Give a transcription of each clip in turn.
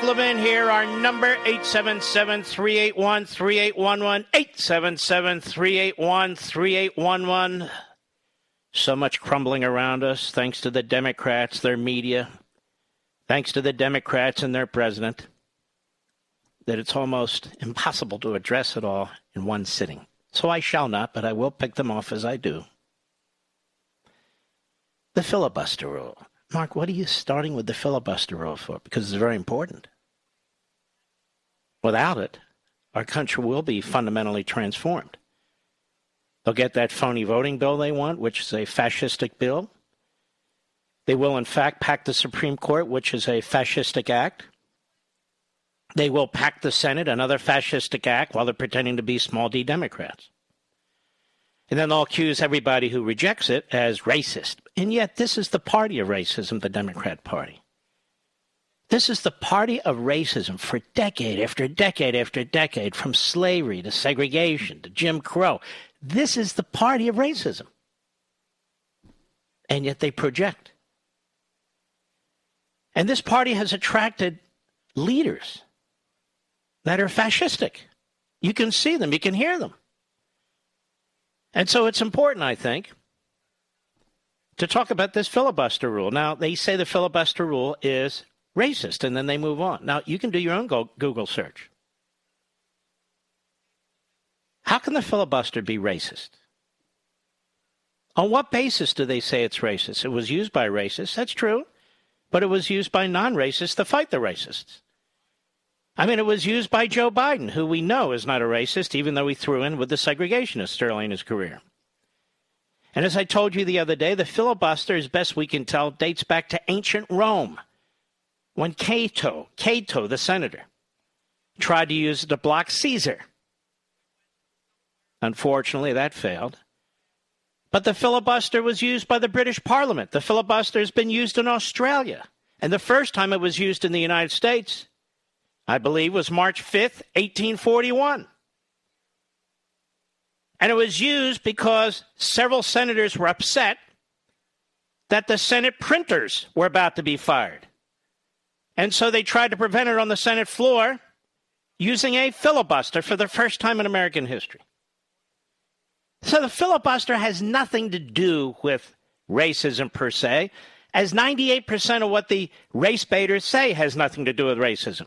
Mark Levin here. Our number 877-381-3811. 877-381-3811. So much crumbling around us thanks to the Democrats, their media, thanks to the Democrats and their president, that it's almost impossible to address it all in one sitting. So I shall not, but I will pick them off as I do. The filibuster rule. Mark, what are you starting with the filibuster rule for? Because it's very important. Without it, our country will be fundamentally transformed. They'll get that phony voting bill they want, which is a fascistic bill. They will, in fact, pack the Supreme Court, which is a fascistic act. They will pack the Senate, another fascistic act, while they're pretending to be small d Democrats. And then they'll accuse everybody who rejects it as racist. And yet, this is the party of racism, the Democrat Party. This is the party of racism for decade after decade after decade, from slavery to segregation to Jim Crow. This is the party of racism. And yet they project. And this party has attracted leaders that are fascistic. You can see them, you can hear them. And so it's important, I think, to talk about this filibuster rule. Now, they say the filibuster rule is racist, and then they move on. Now, you can do your own Google search. How can the filibuster be racist? On what basis do they say it's racist? It was used by racists, that's true, but it was used by non racists to fight the racists. I mean, it was used by Joe Biden, who we know is not a racist, even though he threw in with the segregationists early in his career. And as I told you the other day, the filibuster, as best we can tell, dates back to ancient Rome, when Cato, Cato, the senator, tried to use it to block Caesar. Unfortunately, that failed. But the filibuster was used by the British Parliament. The filibuster has been used in Australia. And the first time it was used in the United States I believe, was March 5th, 1841. And it was used because several senators were upset that the Senate printers were about to be fired. And so they tried to prevent it on the Senate floor using a filibuster for the first time in American history. So the filibuster has nothing to do with racism per se, as 98% of what the race baiters say has nothing to do with racism.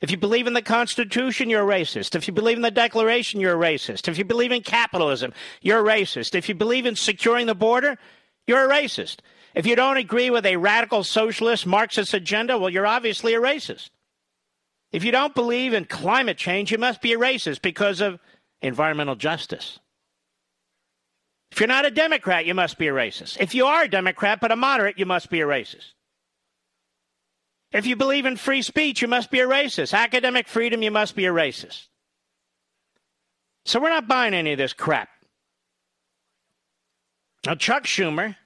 If you believe in the Constitution, you're a racist. If you believe in the Declaration, you're a racist. If you believe in capitalism, you're a racist. If you believe in securing the border, you're a racist. If you don't agree with a radical socialist Marxist agenda, well, you're obviously a racist. If you don't believe in climate change, you must be a racist because of environmental justice. If you're not a Democrat, you must be a racist. If you are a Democrat but a moderate, you must be a racist. If you believe in free speech, you must be a racist. Academic freedom, you must be a racist. So we're not buying any of this crap. Now, Chuck Schumer,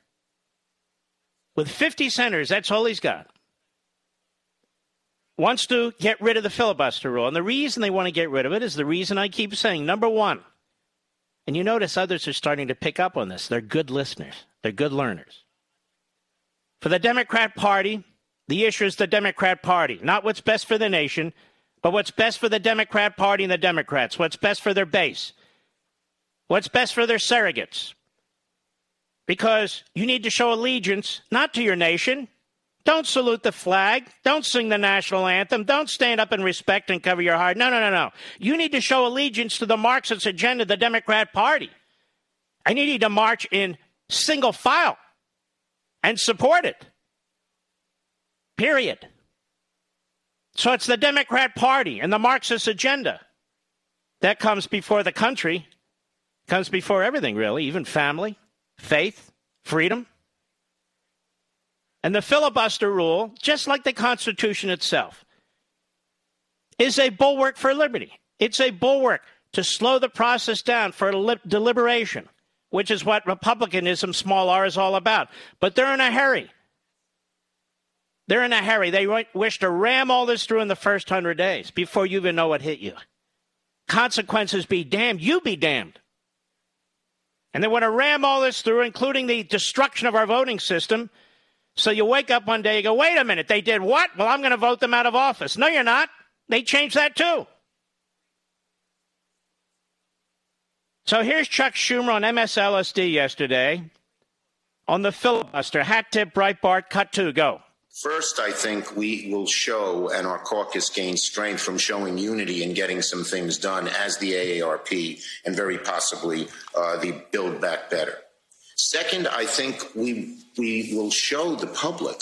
with 50 senators, that's all he's got, wants to get rid of the filibuster rule. And the reason they want to get rid of it is the reason I keep saying number one, and you notice others are starting to pick up on this. They're good listeners, they're good learners. For the Democrat Party, the issue is the Democrat Party, not what's best for the nation, but what's best for the Democrat Party and the Democrats, what's best for their base, what's best for their surrogates. Because you need to show allegiance not to your nation. Don't salute the flag. Don't sing the national anthem. Don't stand up in respect and cover your heart. No, no, no, no. You need to show allegiance to the Marxist agenda, the Democrat Party. And you need to march in single file and support it. Period. So it's the Democrat Party and the Marxist agenda that comes before the country, comes before everything, really, even family, faith, freedom. And the filibuster rule, just like the Constitution itself, is a bulwark for liberty. It's a bulwark to slow the process down for deliberation, which is what republicanism, small r, is all about. But they're in a hurry. They're in a hurry. They wish to ram all this through in the first hundred days before you even know what hit you. Consequences be damned. You be damned. And they want to ram all this through, including the destruction of our voting system. So you wake up one day, you go, wait a minute, they did what? Well, I'm going to vote them out of office. No, you're not. They changed that too. So here's Chuck Schumer on MSLSD yesterday on the filibuster. Hat tip, Breitbart, cut two, go. First, I think we will show, and our caucus gains strength from showing unity and getting some things done as the AARP and very possibly uh, the Build Back Better. Second, I think we we will show the public.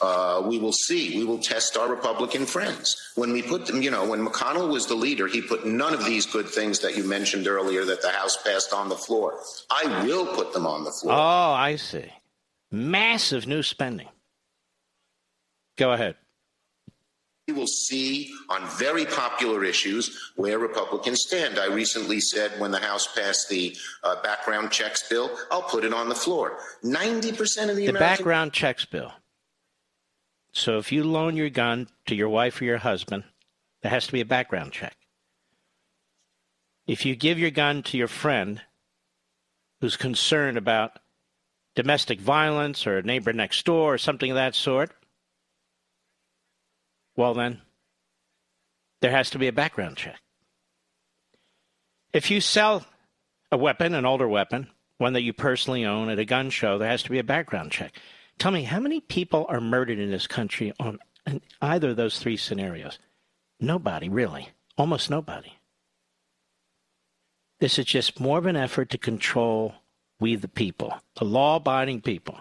Uh, we will see. We will test our Republican friends. When we put them, you know, when McConnell was the leader, he put none of these good things that you mentioned earlier that the House passed on the floor. I will put them on the floor. Oh, I see. Massive new spending. Go ahead. We will see on very popular issues where Republicans stand. I recently said when the House passed the uh, background checks bill, I'll put it on the floor. 90% of the, the American- background checks bill. So if you loan your gun to your wife or your husband, there has to be a background check. If you give your gun to your friend who's concerned about domestic violence or a neighbor next door or something of that sort, well, then, there has to be a background check. If you sell a weapon, an older weapon, one that you personally own at a gun show, there has to be a background check. Tell me, how many people are murdered in this country on either of those three scenarios? Nobody, really. Almost nobody. This is just more of an effort to control we the people, the law abiding people.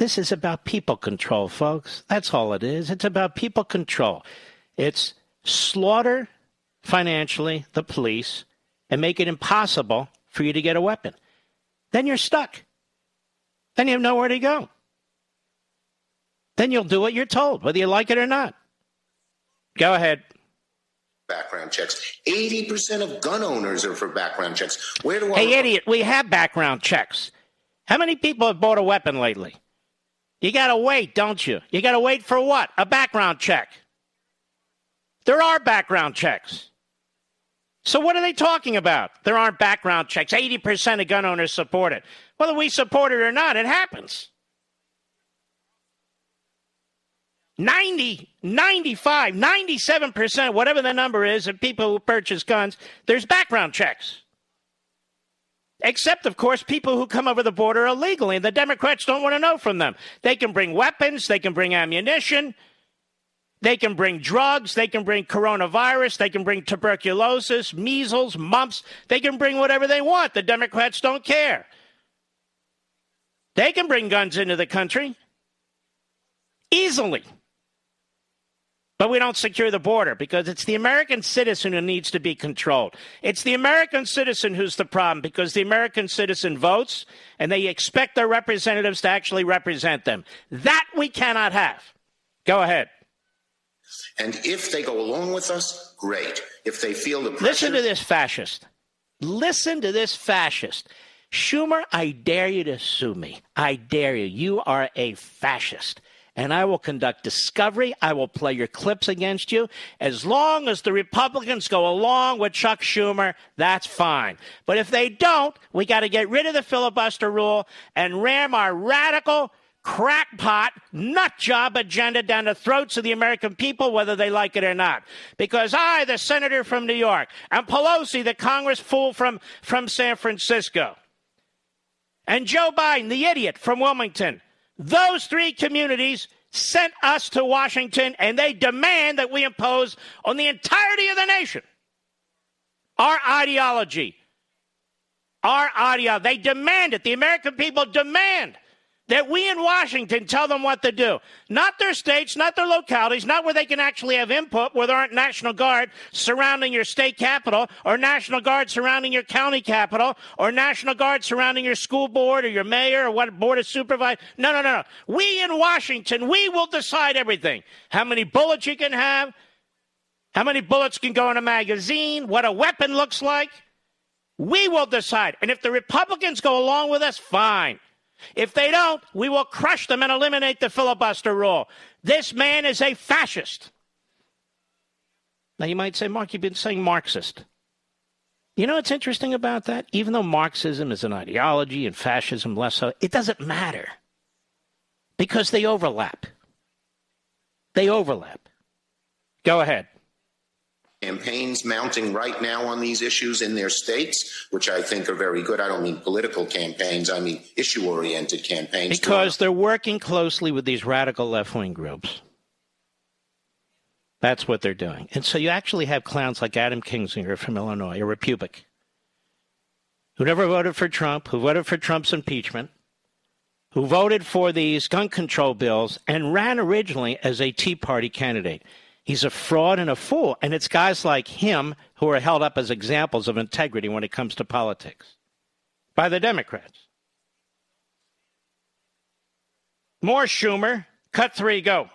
This is about people control, folks. That's all it is. It's about people control. It's slaughter financially the police and make it impossible for you to get a weapon. Then you're stuck. Then you have nowhere to go. Then you'll do what you're told, whether you like it or not. Go ahead. Background checks. 80% of gun owners are for background checks. Where do I. Hey, idiot, we have background checks. How many people have bought a weapon lately? You got to wait, don't you? You got to wait for what? A background check. There are background checks. So what are they talking about? There aren't background checks. 80% of gun owners support it. Whether we support it or not, it happens. 90, 95, 97%, whatever the number is, of people who purchase guns, there's background checks. Except, of course, people who come over the border illegally, and the Democrats don't want to know from them. They can bring weapons, they can bring ammunition, they can bring drugs, they can bring coronavirus, they can bring tuberculosis, measles, mumps, they can bring whatever they want. The Democrats don't care. They can bring guns into the country easily. But we don't secure the border because it's the American citizen who needs to be controlled. It's the American citizen who's the problem because the American citizen votes and they expect their representatives to actually represent them. That we cannot have. Go ahead. And if they go along with us, great. If they feel the pressure. Listen to this fascist. Listen to this fascist. Schumer, I dare you to sue me. I dare you. You are a fascist and I will conduct discovery. I will play your clips against you. As long as the Republicans go along with Chuck Schumer, that's fine. But if they don't, we got to get rid of the filibuster rule and ram our radical, crackpot, nut job agenda down the throats of the American people, whether they like it or not. Because I, the senator from New York, and Pelosi, the Congress fool from, from San Francisco, and Joe Biden, the idiot from Wilmington, those three communities sent us to Washington and they demand that we impose on the entirety of the nation our ideology. Our ideology. They demand it. The American people demand that we in Washington tell them what to do. Not their states, not their localities, not where they can actually have input, where there aren't National Guard surrounding your state capital, or National Guard surrounding your county capital, or National Guard surrounding your school board or your mayor or what board of supervisors. No, no, no, no. We in Washington, we will decide everything. How many bullets you can have, how many bullets can go in a magazine, what a weapon looks like. We will decide. And if the Republicans go along with us, fine. If they don't, we will crush them and eliminate the filibuster rule. This man is a fascist. Now, you might say, Mark, you've been saying Marxist. You know what's interesting about that? Even though Marxism is an ideology and fascism less so, it doesn't matter because they overlap. They overlap. Go ahead campaigns mounting right now on these issues in their states, which I think are very good. I don't mean political campaigns, I mean issue oriented campaigns. Because they're working closely with these radical left wing groups. That's what they're doing. And so you actually have clowns like Adam Kinzinger from Illinois, a Republic, who never voted for Trump, who voted for Trump's impeachment, who voted for these gun control bills, and ran originally as a Tea Party candidate. He's a fraud and a fool. And it's guys like him who are held up as examples of integrity when it comes to politics by the Democrats. More Schumer. Cut three, go.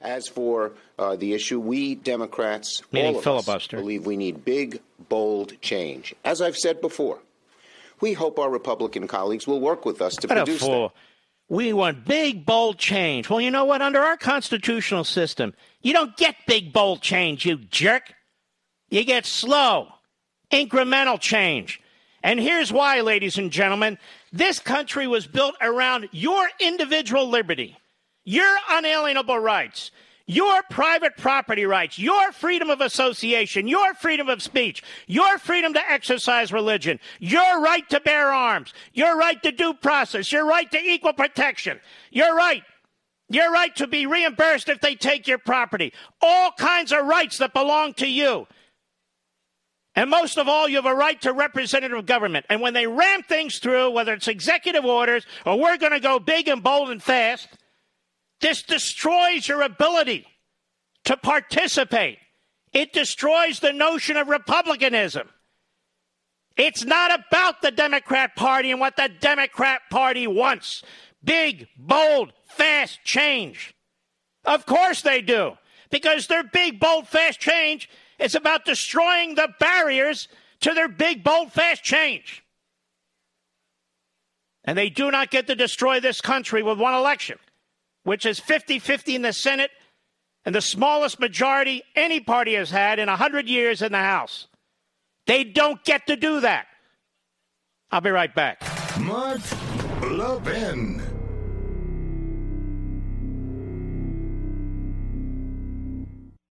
As for uh, the issue, we Democrats, Meaning all of filibuster. us, believe we need big, bold change. As I've said before, we hope our Republican colleagues will work with us to what produce a fool. that. We want big, bold change. Well, you know what? Under our constitutional system, you don't get big, bold change, you jerk. You get slow, incremental change. And here's why, ladies and gentlemen this country was built around your individual liberty, your unalienable rights your private property rights, your freedom of association, your freedom of speech, your freedom to exercise religion, your right to bear arms, your right to due process, your right to equal protection, your right, your right to be reimbursed if they take your property, all kinds of rights that belong to you. And most of all, you have a right to representative government. And when they ram things through, whether it's executive orders or we're going to go big and bold and fast, this destroys your ability to participate. It destroys the notion of republicanism. It's not about the Democrat Party and what the Democrat Party wants big, bold, fast change. Of course they do, because their big, bold, fast change is about destroying the barriers to their big, bold, fast change. And they do not get to destroy this country with one election which is 50 50 in the Senate and the smallest majority any party has had in 100 years in the House. They don't get to do that. I'll be right back. Mark Levin.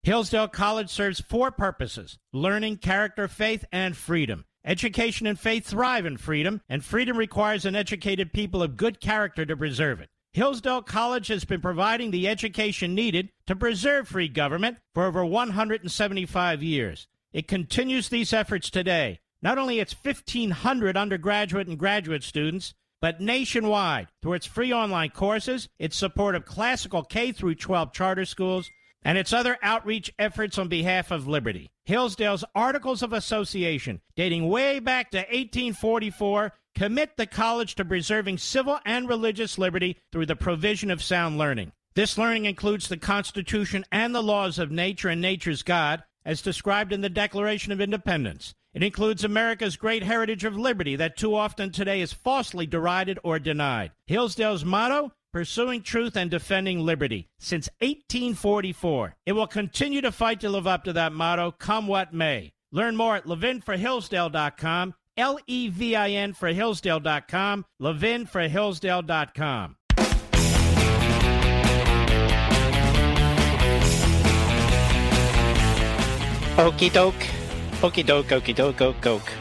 Hillsdale College serves four purposes learning, character, faith, and freedom. Education and faith thrive in freedom, and freedom requires an educated people of good character to preserve it. Hillsdale College has been providing the education needed to preserve free government for over 175 years. It continues these efforts today. Not only its 1,500 undergraduate and graduate students, but nationwide through its free online courses, its support of classical K through 12 charter schools, and its other outreach efforts on behalf of liberty. Hillsdale's Articles of Association, dating way back to 1844, commit the college to preserving civil and religious liberty through the provision of sound learning. This learning includes the Constitution and the laws of nature and nature's God, as described in the Declaration of Independence. It includes America's great heritage of liberty that too often today is falsely derided or denied. Hillsdale's motto pursuing truth and defending liberty since 1844. It will continue to fight to live up to that motto, come what may. Learn more at levinforhillsdale.com, L E V I N for Hillsdale.com, levinforhillsdale.com. Okie doke, okie doke, okie doke, okie doke.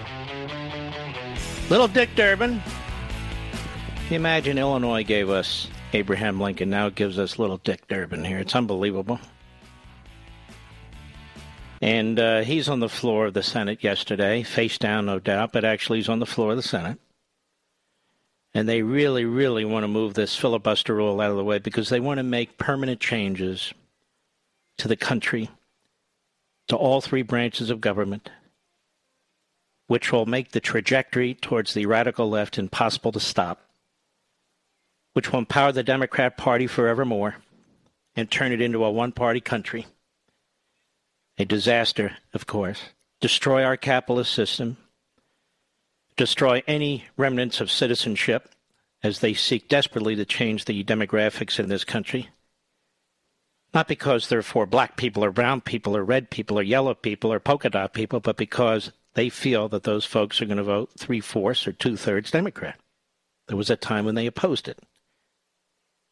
Little Dick Durbin. Imagine Illinois gave us Abraham Lincoln now gives us little Dick Durbin here. It's unbelievable. And uh, he's on the floor of the Senate yesterday, face down, no doubt, but actually he's on the floor of the Senate. And they really, really want to move this filibuster rule out of the way because they want to make permanent changes to the country, to all three branches of government, which will make the trajectory towards the radical left impossible to stop which will empower the Democrat Party forevermore and turn it into a one party country. A disaster, of course. Destroy our capitalist system, destroy any remnants of citizenship as they seek desperately to change the demographics in this country. Not because they're for black people or brown people or red people or yellow people or polka dot people, but because they feel that those folks are going to vote three fourths or two thirds Democrat. There was a time when they opposed it.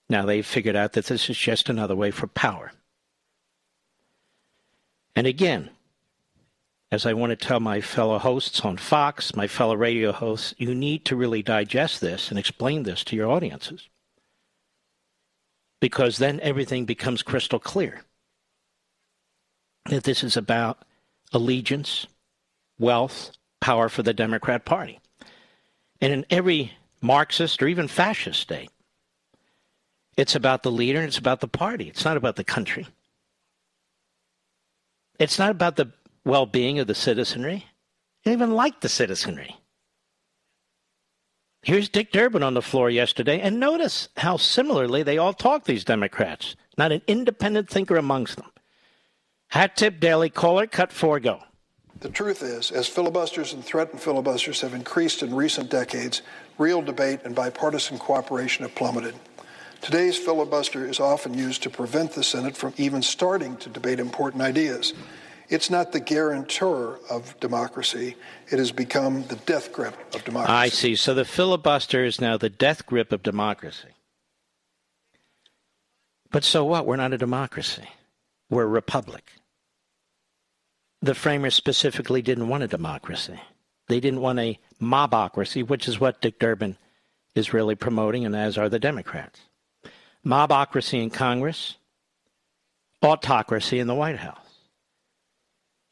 Now they've figured out that this is just another way for power. And again, as I want to tell my fellow hosts on Fox, my fellow radio hosts, you need to really digest this and explain this to your audiences. Because then everything becomes crystal clear. That this is about allegiance, wealth, power for the Democrat Party. And in every Marxist or even fascist state, it's about the leader and it's about the party. It's not about the country. It's not about the well being of the citizenry. They don't even like the citizenry. Here's Dick Durbin on the floor yesterday, and notice how similarly they all talk, these Democrats. Not an independent thinker amongst them. Hat tip daily, caller, cut four, go. The truth is, as filibusters and threatened filibusters have increased in recent decades, real debate and bipartisan cooperation have plummeted. Today's filibuster is often used to prevent the Senate from even starting to debate important ideas. It's not the guarantor of democracy. It has become the death grip of democracy. I see. So the filibuster is now the death grip of democracy. But so what? We're not a democracy. We're a republic. The framers specifically didn't want a democracy. They didn't want a mobocracy, which is what Dick Durbin is really promoting, and as are the Democrats mobocracy in Congress, autocracy in the White House,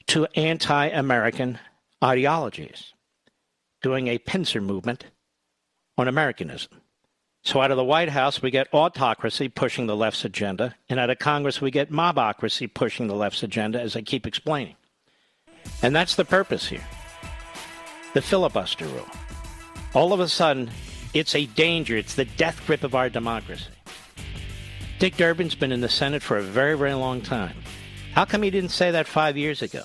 to anti American ideologies, doing a pincer movement on Americanism. So out of the White House, we get autocracy pushing the left's agenda, and out of Congress, we get mobocracy pushing the left's agenda, as I keep explaining. And that's the purpose here the filibuster rule. All of a sudden, it's a danger, it's the death grip of our democracy. Dick Durbin's been in the Senate for a very, very long time. How come he didn't say that five years ago?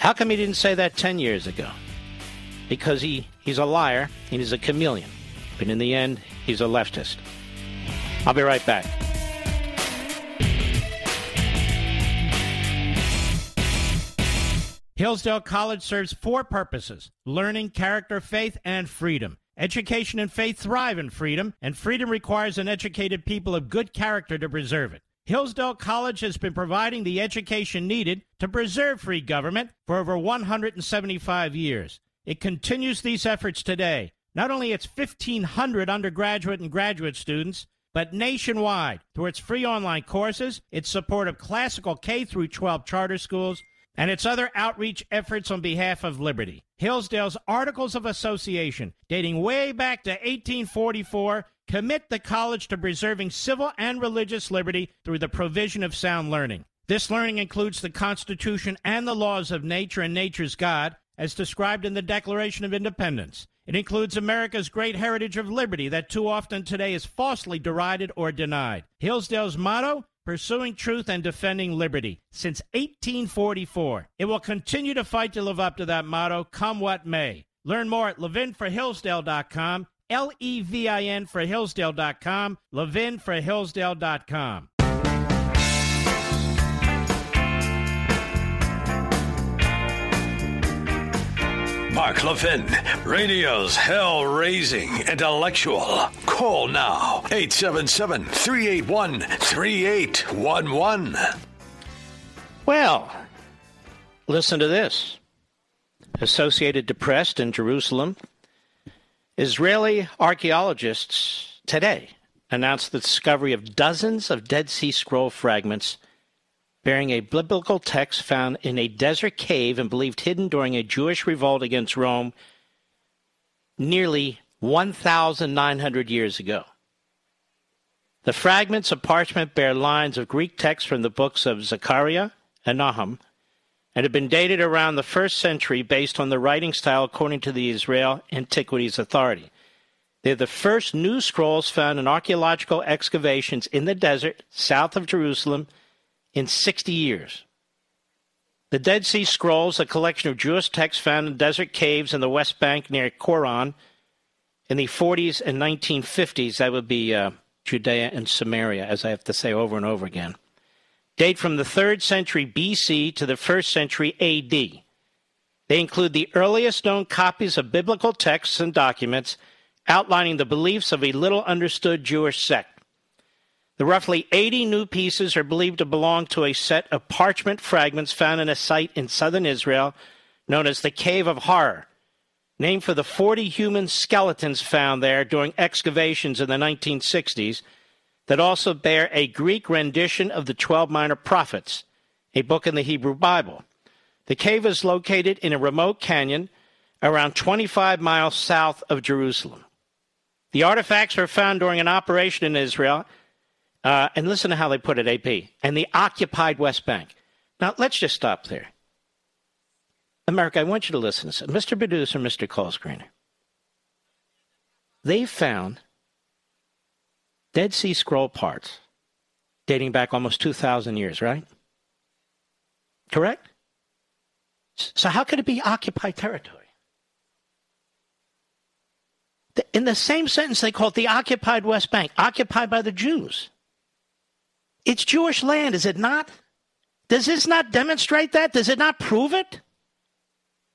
How come he didn't say that 10 years ago? Because he, he's a liar and he's a chameleon. But in the end, he's a leftist. I'll be right back. Hillsdale College serves four purposes learning, character, faith, and freedom. Education and faith thrive in freedom, and freedom requires an educated people of good character to preserve it. Hillsdale College has been providing the education needed to preserve free government for over 175 years. It continues these efforts today. Not only its 1,500 undergraduate and graduate students, but nationwide through its free online courses, its support of classical K through 12 charter schools, and its other outreach efforts on behalf of liberty. Hillsdale's Articles of Association, dating way back to 1844, commit the college to preserving civil and religious liberty through the provision of sound learning. This learning includes the Constitution and the laws of nature and nature's God, as described in the Declaration of Independence. It includes America's great heritage of liberty that too often today is falsely derided or denied. Hillsdale's motto pursuing truth and defending liberty since 1844. It will continue to fight to live up to that motto, come what may. Learn more at levinforhillsdale.com, L E V I N for Hillsdale.com, levinforhillsdale.com. Mark Levin, radio's hell raising intellectual. Call now 877 381 3811. Well, listen to this. Associated Press in Jerusalem. Israeli archaeologists today announced the discovery of dozens of Dead Sea Scroll fragments bearing a biblical text found in a desert cave and believed hidden during a Jewish revolt against Rome nearly 1,900 years ago. The fragments of parchment bear lines of Greek text from the books of Zechariah and Nahum and have been dated around the first century based on the writing style according to the Israel Antiquities Authority. They're the first new scrolls found in archaeological excavations in the desert south of Jerusalem in 60 years. The Dead Sea Scrolls, a collection of Jewish texts found in desert caves in the West Bank near Qumran in the 40s and 1950s, that would be uh, Judea and Samaria, as I have to say over and over again, date from the 3rd century BC to the 1st century AD. They include the earliest known copies of biblical texts and documents outlining the beliefs of a little understood Jewish sect. The roughly 80 new pieces are believed to belong to a set of parchment fragments found in a site in southern Israel known as the Cave of Horror, named for the 40 human skeletons found there during excavations in the 1960s that also bear a Greek rendition of the 12 Minor Prophets, a book in the Hebrew Bible. The cave is located in a remote canyon around 25 miles south of Jerusalem. The artifacts were found during an operation in Israel uh, and listen to how they put it, AP, and the occupied West Bank. Now, let's just stop there. America, I want you to listen to this. Mr. Producer, Mr. Call. They found Dead Sea Scroll parts dating back almost 2,000 years, right? Correct? So, how could it be occupied territory? In the same sentence, they call it the occupied West Bank, occupied by the Jews. It's Jewish land, is it not? Does this not demonstrate that? Does it not prove it?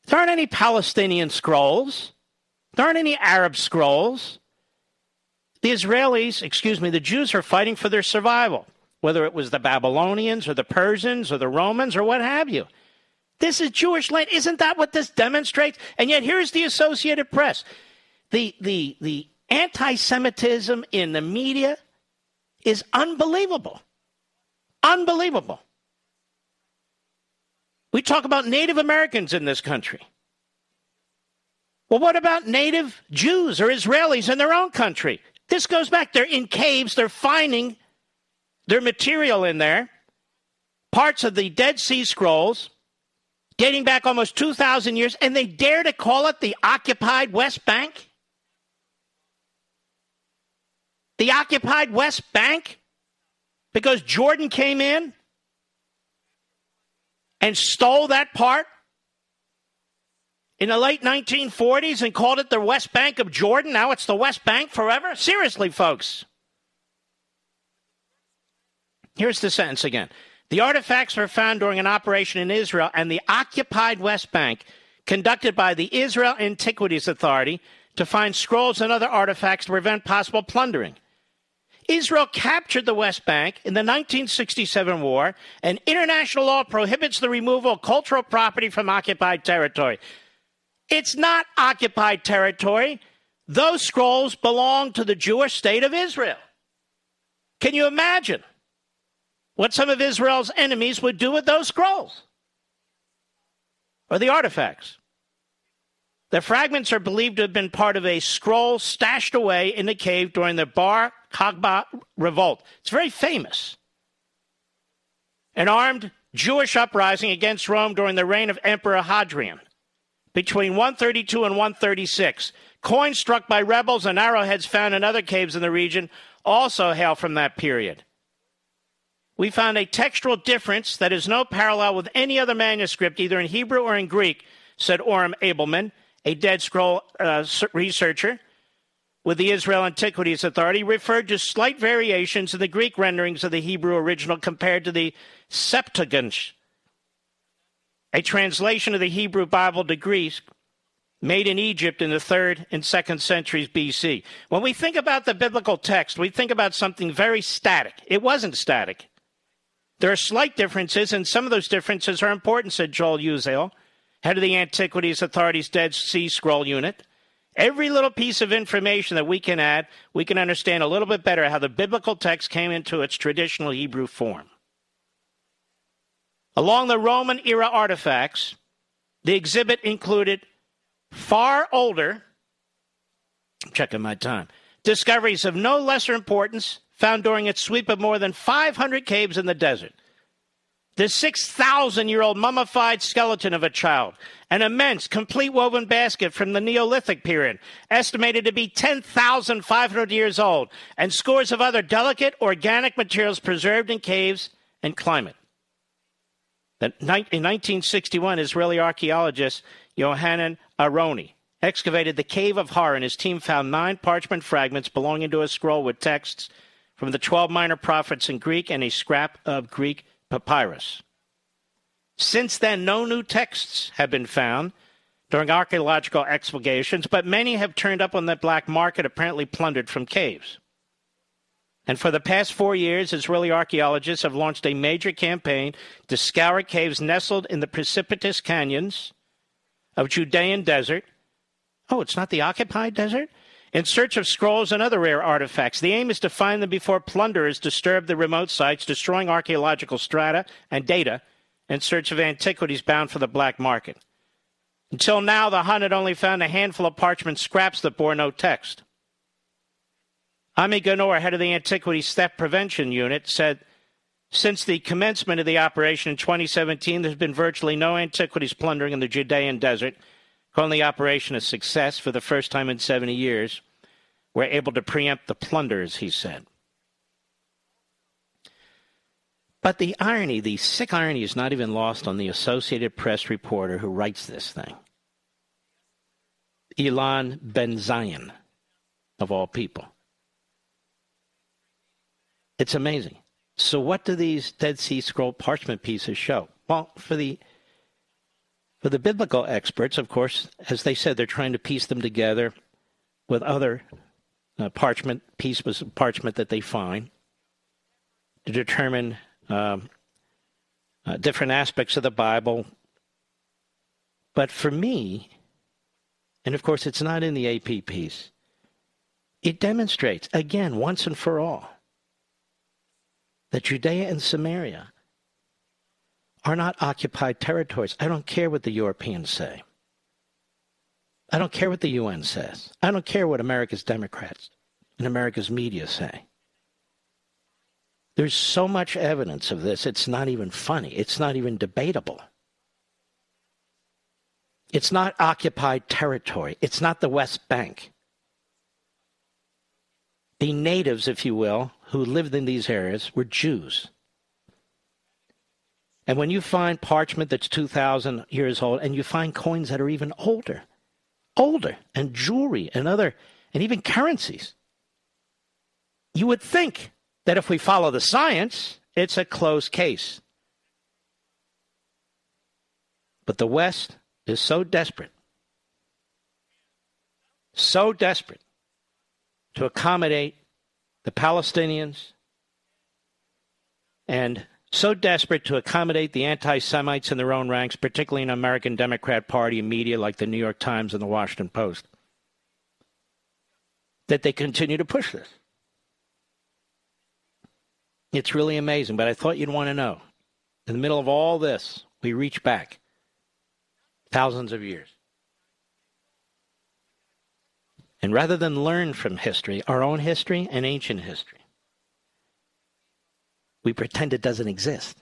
There aren't any Palestinian scrolls. There aren't any Arab scrolls. The Israelis, excuse me, the Jews are fighting for their survival, whether it was the Babylonians or the Persians or the Romans or what have you. This is Jewish land. Isn't that what this demonstrates? And yet here's the Associated Press. The the the anti-Semitism in the media is unbelievable. Unbelievable. We talk about Native Americans in this country. Well, what about Native Jews or Israelis in their own country? This goes back. They're in caves, they're finding their material in there, parts of the Dead Sea Scrolls, dating back almost 2,000 years, and they dare to call it the occupied West Bank? The occupied West Bank? Because Jordan came in and stole that part in the late 1940s and called it the West Bank of Jordan. Now it's the West Bank forever? Seriously, folks. Here's the sentence again. The artifacts were found during an operation in Israel and the occupied West Bank conducted by the Israel Antiquities Authority to find scrolls and other artifacts to prevent possible plundering. Israel captured the West Bank in the 1967 war, and international law prohibits the removal of cultural property from occupied territory. It's not occupied territory. Those scrolls belong to the Jewish state of Israel. Can you imagine what some of Israel's enemies would do with those scrolls or the artifacts? The fragments are believed to have been part of a scroll stashed away in the cave during the Bar Kokhba revolt. It's very famous. an armed Jewish uprising against Rome during the reign of Emperor Hadrian between 132 and 136. Coins struck by rebels and arrowheads found in other caves in the region also hail from that period. We found a textual difference that is no parallel with any other manuscript, either in Hebrew or in Greek, said Oren Ableman, a Dead Scroll uh, researcher with the Israel Antiquities Authority, referred to slight variations in the Greek renderings of the Hebrew original compared to the Septuagint, a translation of the Hebrew Bible to Greek made in Egypt in the third and second centuries BC. When we think about the biblical text, we think about something very static. It wasn't static. There are slight differences, and some of those differences are important, said Joel Uziel, head of the Antiquities Authority's Dead Sea Scroll Unit. Every little piece of information that we can add, we can understand a little bit better how the biblical text came into its traditional Hebrew form. Along the Roman era artifacts, the exhibit included far older, checking my time, discoveries of no lesser importance found during its sweep of more than 500 caves in the desert. The 6,000 year old mummified skeleton of a child, an immense, complete woven basket from the Neolithic period, estimated to be 10,500 years old, and scores of other delicate organic materials preserved in caves and climate. In 1961, Israeli archaeologist Yohanan Aharoni excavated the Cave of Horror, and his team found nine parchment fragments belonging to a scroll with texts from the 12 minor prophets in Greek and a scrap of Greek papyrus. Since then, no new texts have been found during archaeological excavations, but many have turned up on the black market, apparently plundered from caves. And for the past four years, Israeli archaeologists have launched a major campaign to scour caves nestled in the precipitous canyons of Judean desert. Oh, it's not the occupied desert? In search of scrolls and other rare artifacts. The aim is to find them before plunderers disturb the remote sites, destroying archaeological strata and data in search of antiquities bound for the black market. Until now, the hunt had only found a handful of parchment scraps that bore no text. Ami Ganor, head of the Antiquities Theft Prevention Unit, said since the commencement of the operation in 2017, there's been virtually no antiquities plundering in the Judean desert, calling the operation a success for the first time in 70 years. We're able to preempt the plunders, he said. But the irony, the sick irony, is not even lost on the Associated Press reporter who writes this thing. Ilan Ben Zion, of all people. It's amazing. So, what do these Dead Sea Scroll parchment pieces show? Well, for the for the biblical experts, of course, as they said, they're trying to piece them together with other uh, parchment pieces of parchment that they find to determine um, uh, different aspects of the Bible. But for me, and of course, it's not in the AP piece. It demonstrates again, once and for all, that Judea and Samaria are not occupied territories. I don't care what the Europeans say. I don't care what the UN says. I don't care what America's Democrats and America's media say. There's so much evidence of this, it's not even funny. It's not even debatable. It's not occupied territory. It's not the West Bank. The natives, if you will, who lived in these areas were Jews. And when you find parchment that's 2,000 years old and you find coins that are even older, older, and jewelry and other, and even currencies, you would think that if we follow the science, it's a closed case. But the West is so desperate, so desperate to accommodate the Palestinians, and so desperate to accommodate the anti Semites in their own ranks, particularly in American Democrat Party media like the New York Times and the Washington Post, that they continue to push this. It's really amazing, but I thought you'd want to know. In the middle of all this, we reach back thousands of years. And rather than learn from history, our own history and ancient history, we pretend it doesn't exist.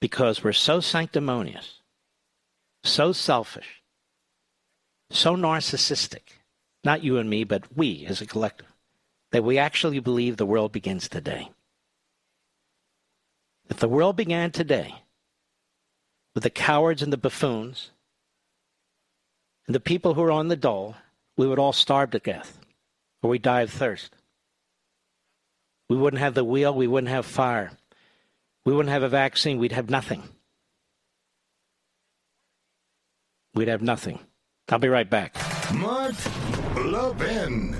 because we're so sanctimonious, so selfish, so narcissistic, not you and me, but we as a collective, that we actually believe the world begins today. If the world began today with the cowards and the buffoons and the people who are on the dole, we would all starve to death or we die of thirst. We wouldn't have the wheel, we wouldn't have fire. We wouldn't have a vaccine, we'd have nothing. We'd have nothing. I'll be right back. Mark Levin.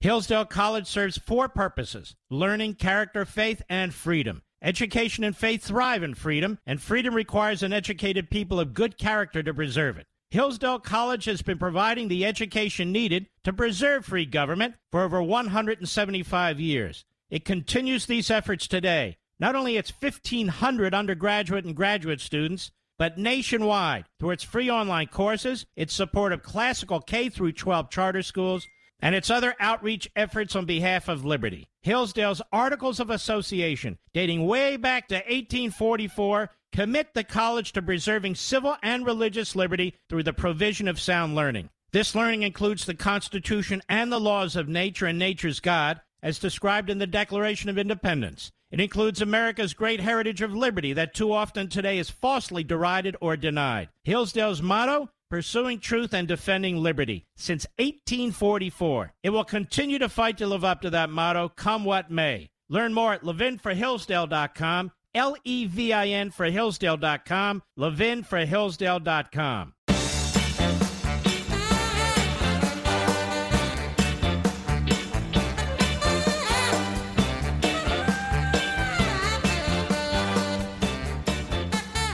Hillsdale College serves four purposes learning, character, faith, and freedom. Education and faith thrive in freedom, and freedom requires an educated people of good character to preserve it. Hillsdale College has been providing the education needed to preserve free government for over 175 years. It continues these efforts today. Not only its 1,500 undergraduate and graduate students, but nationwide through its free online courses, its support of classical K through 12 charter schools, and its other outreach efforts on behalf of liberty. Hillsdale's Articles of Association, dating way back to 1844, commit the college to preserving civil and religious liberty through the provision of sound learning. This learning includes the Constitution and the laws of nature and nature's God, as described in the Declaration of Independence. It includes America's great heritage of liberty that too often today is falsely derided or denied. Hillsdale's motto pursuing truth and defending liberty since 1844. It will continue to fight to live up to that motto, come what may. Learn more at levinforhillsdale.com, L E V I N for Hillsdale.com, levinforhillsdale.com.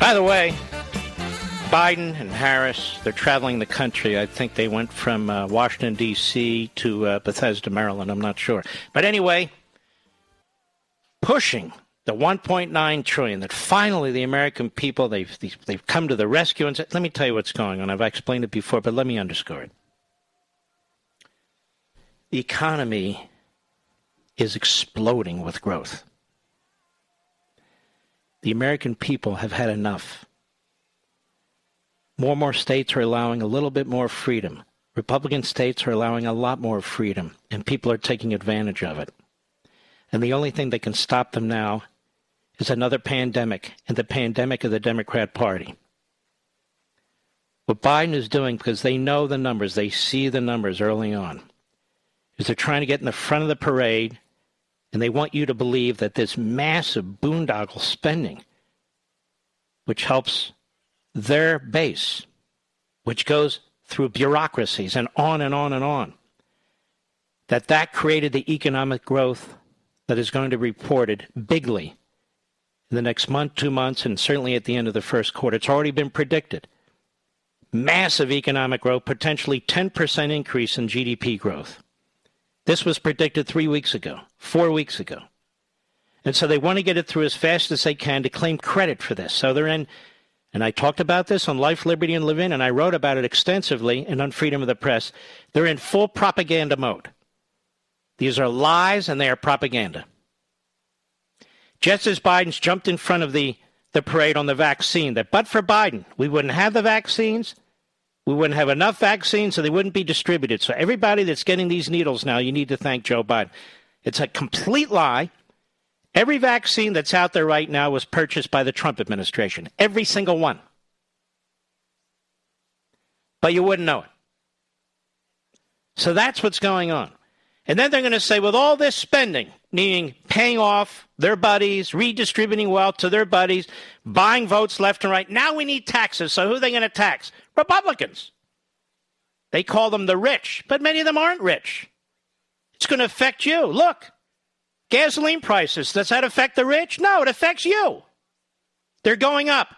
By the way, Biden and Harris, they're traveling the country. I think they went from uh, Washington, D.C. to uh, Bethesda, Maryland. I'm not sure. But anyway, pushing the 1.9 trillion that finally the American people, they've, they've come to the rescue and said, let me tell you what's going on. I've explained it before, but let me underscore it. The economy is exploding with growth. The American people have had enough. More and more states are allowing a little bit more freedom. Republican states are allowing a lot more freedom, and people are taking advantage of it. And the only thing that can stop them now is another pandemic, and the pandemic of the Democrat Party. What Biden is doing, because they know the numbers, they see the numbers early on, is they're trying to get in the front of the parade, and they want you to believe that this massive boondoggle spending, which helps their base, which goes through bureaucracies and on and on and on, that that created the economic growth that is going to be reported bigly in the next month, two months, and certainly at the end of the first quarter. It's already been predicted. Massive economic growth, potentially 10% increase in GDP growth. This was predicted three weeks ago, four weeks ago. And so they want to get it through as fast as they can to claim credit for this. So they're in and I talked about this on Life, Liberty, and Levin, and I wrote about it extensively and Unfreedom of the Press. They're in full propaganda mode. These are lies and they are propaganda. Just as Biden's jumped in front of the, the parade on the vaccine, that but for Biden, we wouldn't have the vaccines, we wouldn't have enough vaccines, so they wouldn't be distributed. So everybody that's getting these needles now, you need to thank Joe Biden. It's a complete lie. Every vaccine that's out there right now was purchased by the Trump administration. Every single one. But you wouldn't know it. So that's what's going on. And then they're going to say, with all this spending, meaning paying off their buddies, redistributing wealth to their buddies, buying votes left and right, now we need taxes. So who are they going to tax? Republicans. They call them the rich, but many of them aren't rich. It's going to affect you. Look, Gasoline prices, does that affect the rich? No, it affects you. They're going up.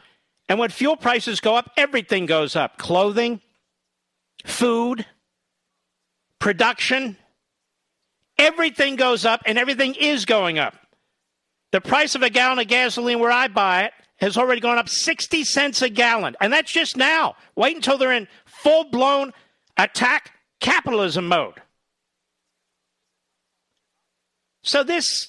And when fuel prices go up, everything goes up clothing, food, production. Everything goes up, and everything is going up. The price of a gallon of gasoline where I buy it has already gone up 60 cents a gallon. And that's just now. Wait until they're in full blown attack capitalism mode. So this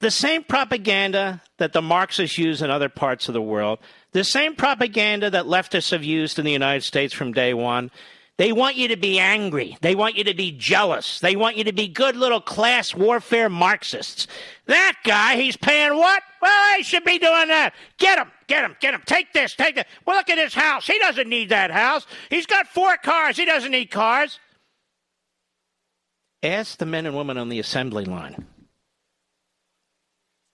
the same propaganda that the Marxists use in other parts of the world, the same propaganda that leftists have used in the United States from day one. They want you to be angry. They want you to be jealous. They want you to be good little class warfare Marxists. That guy, he's paying what? Well, he should be doing that. Get him, get him, get him. Take this, take that. Well, look at his house. He doesn't need that house. He's got four cars. He doesn't need cars. Ask the men and women on the assembly line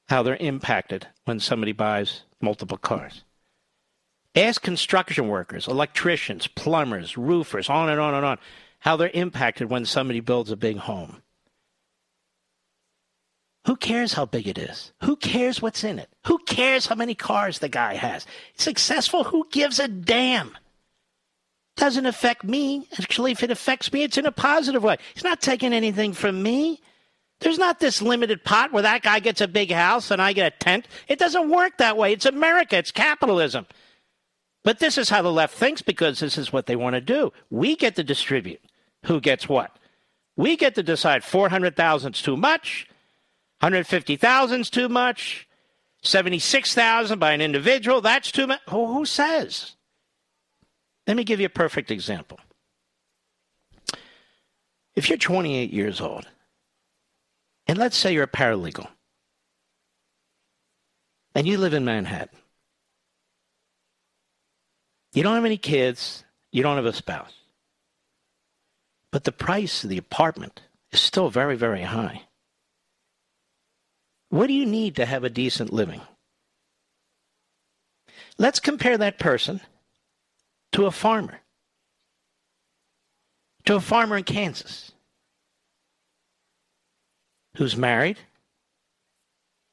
how they're impacted when somebody buys multiple cars. Ask construction workers, electricians, plumbers, roofers, on and on and on, how they're impacted when somebody builds a big home. Who cares how big it is? Who cares what's in it? Who cares how many cars the guy has? Successful, who gives a damn? Doesn't affect me. Actually, if it affects me, it's in a positive way. He's not taking anything from me. There's not this limited pot where that guy gets a big house and I get a tent. It doesn't work that way. It's America, it's capitalism. But this is how the left thinks because this is what they want to do. We get to distribute who gets what. We get to decide 400,000 is too much, 150,000 is too much, 76,000 by an individual, that's too much. Who, who says? Let me give you a perfect example. If you're 28 years old and let's say you're a paralegal and you live in Manhattan. You don't have any kids, you don't have a spouse. But the price of the apartment is still very, very high. What do you need to have a decent living? Let's compare that person to a farmer, to a farmer in Kansas who's married,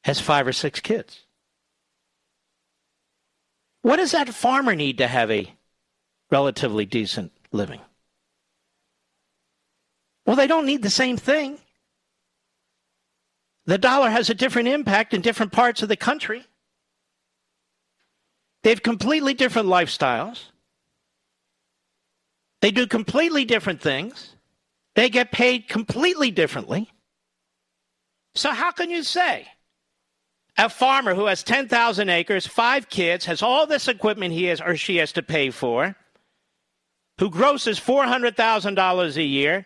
has five or six kids. What does that farmer need to have a relatively decent living? Well, they don't need the same thing. The dollar has a different impact in different parts of the country. They have completely different lifestyles. They do completely different things. They get paid completely differently. So, how can you say a farmer who has 10,000 acres, five kids, has all this equipment he has or she has to pay for, who grosses $400,000 a year,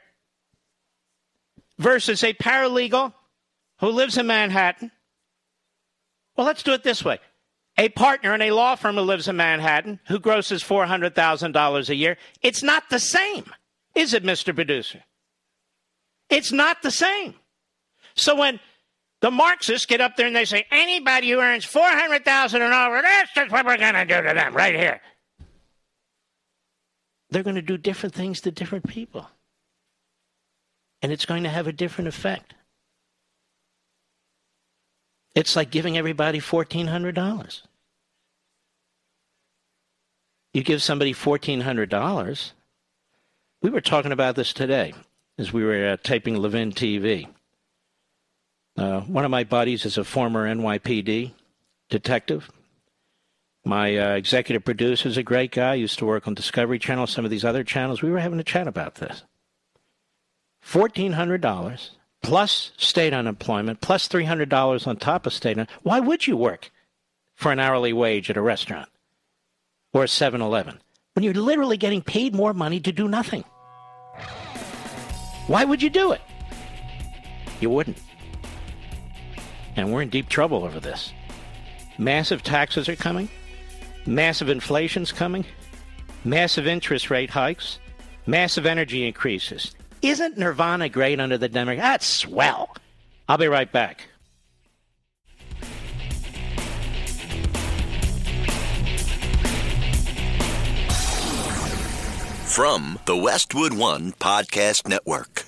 versus a paralegal who lives in Manhattan? Well, let's do it this way. A partner in a law firm who lives in Manhattan who grosses $400,000 a year, it's not the same, is it, Mr. Producer? It's not the same. So when the Marxists get up there and they say, anybody who earns 400000 and over, that's just what we're going to do to them right here. They're going to do different things to different people. And it's going to have a different effect. It's like giving everybody $1,400. You give somebody $1,400. We were talking about this today as we were uh, taping Levin TV. Uh, one of my buddies is a former NYPD detective. My uh, executive producer is a great guy. Used to work on Discovery Channel, some of these other channels. We were having a chat about this. Fourteen hundred dollars plus state unemployment plus plus three hundred dollars on top of state. Why would you work for an hourly wage at a restaurant or a 7-Eleven when you're literally getting paid more money to do nothing? Why would you do it? You wouldn't. And we're in deep trouble over this. Massive taxes are coming, massive inflation's coming, massive interest rate hikes, massive energy increases. Isn't Nirvana great under the Democrats? That's ah, swell. I'll be right back. From the Westwood One Podcast Network.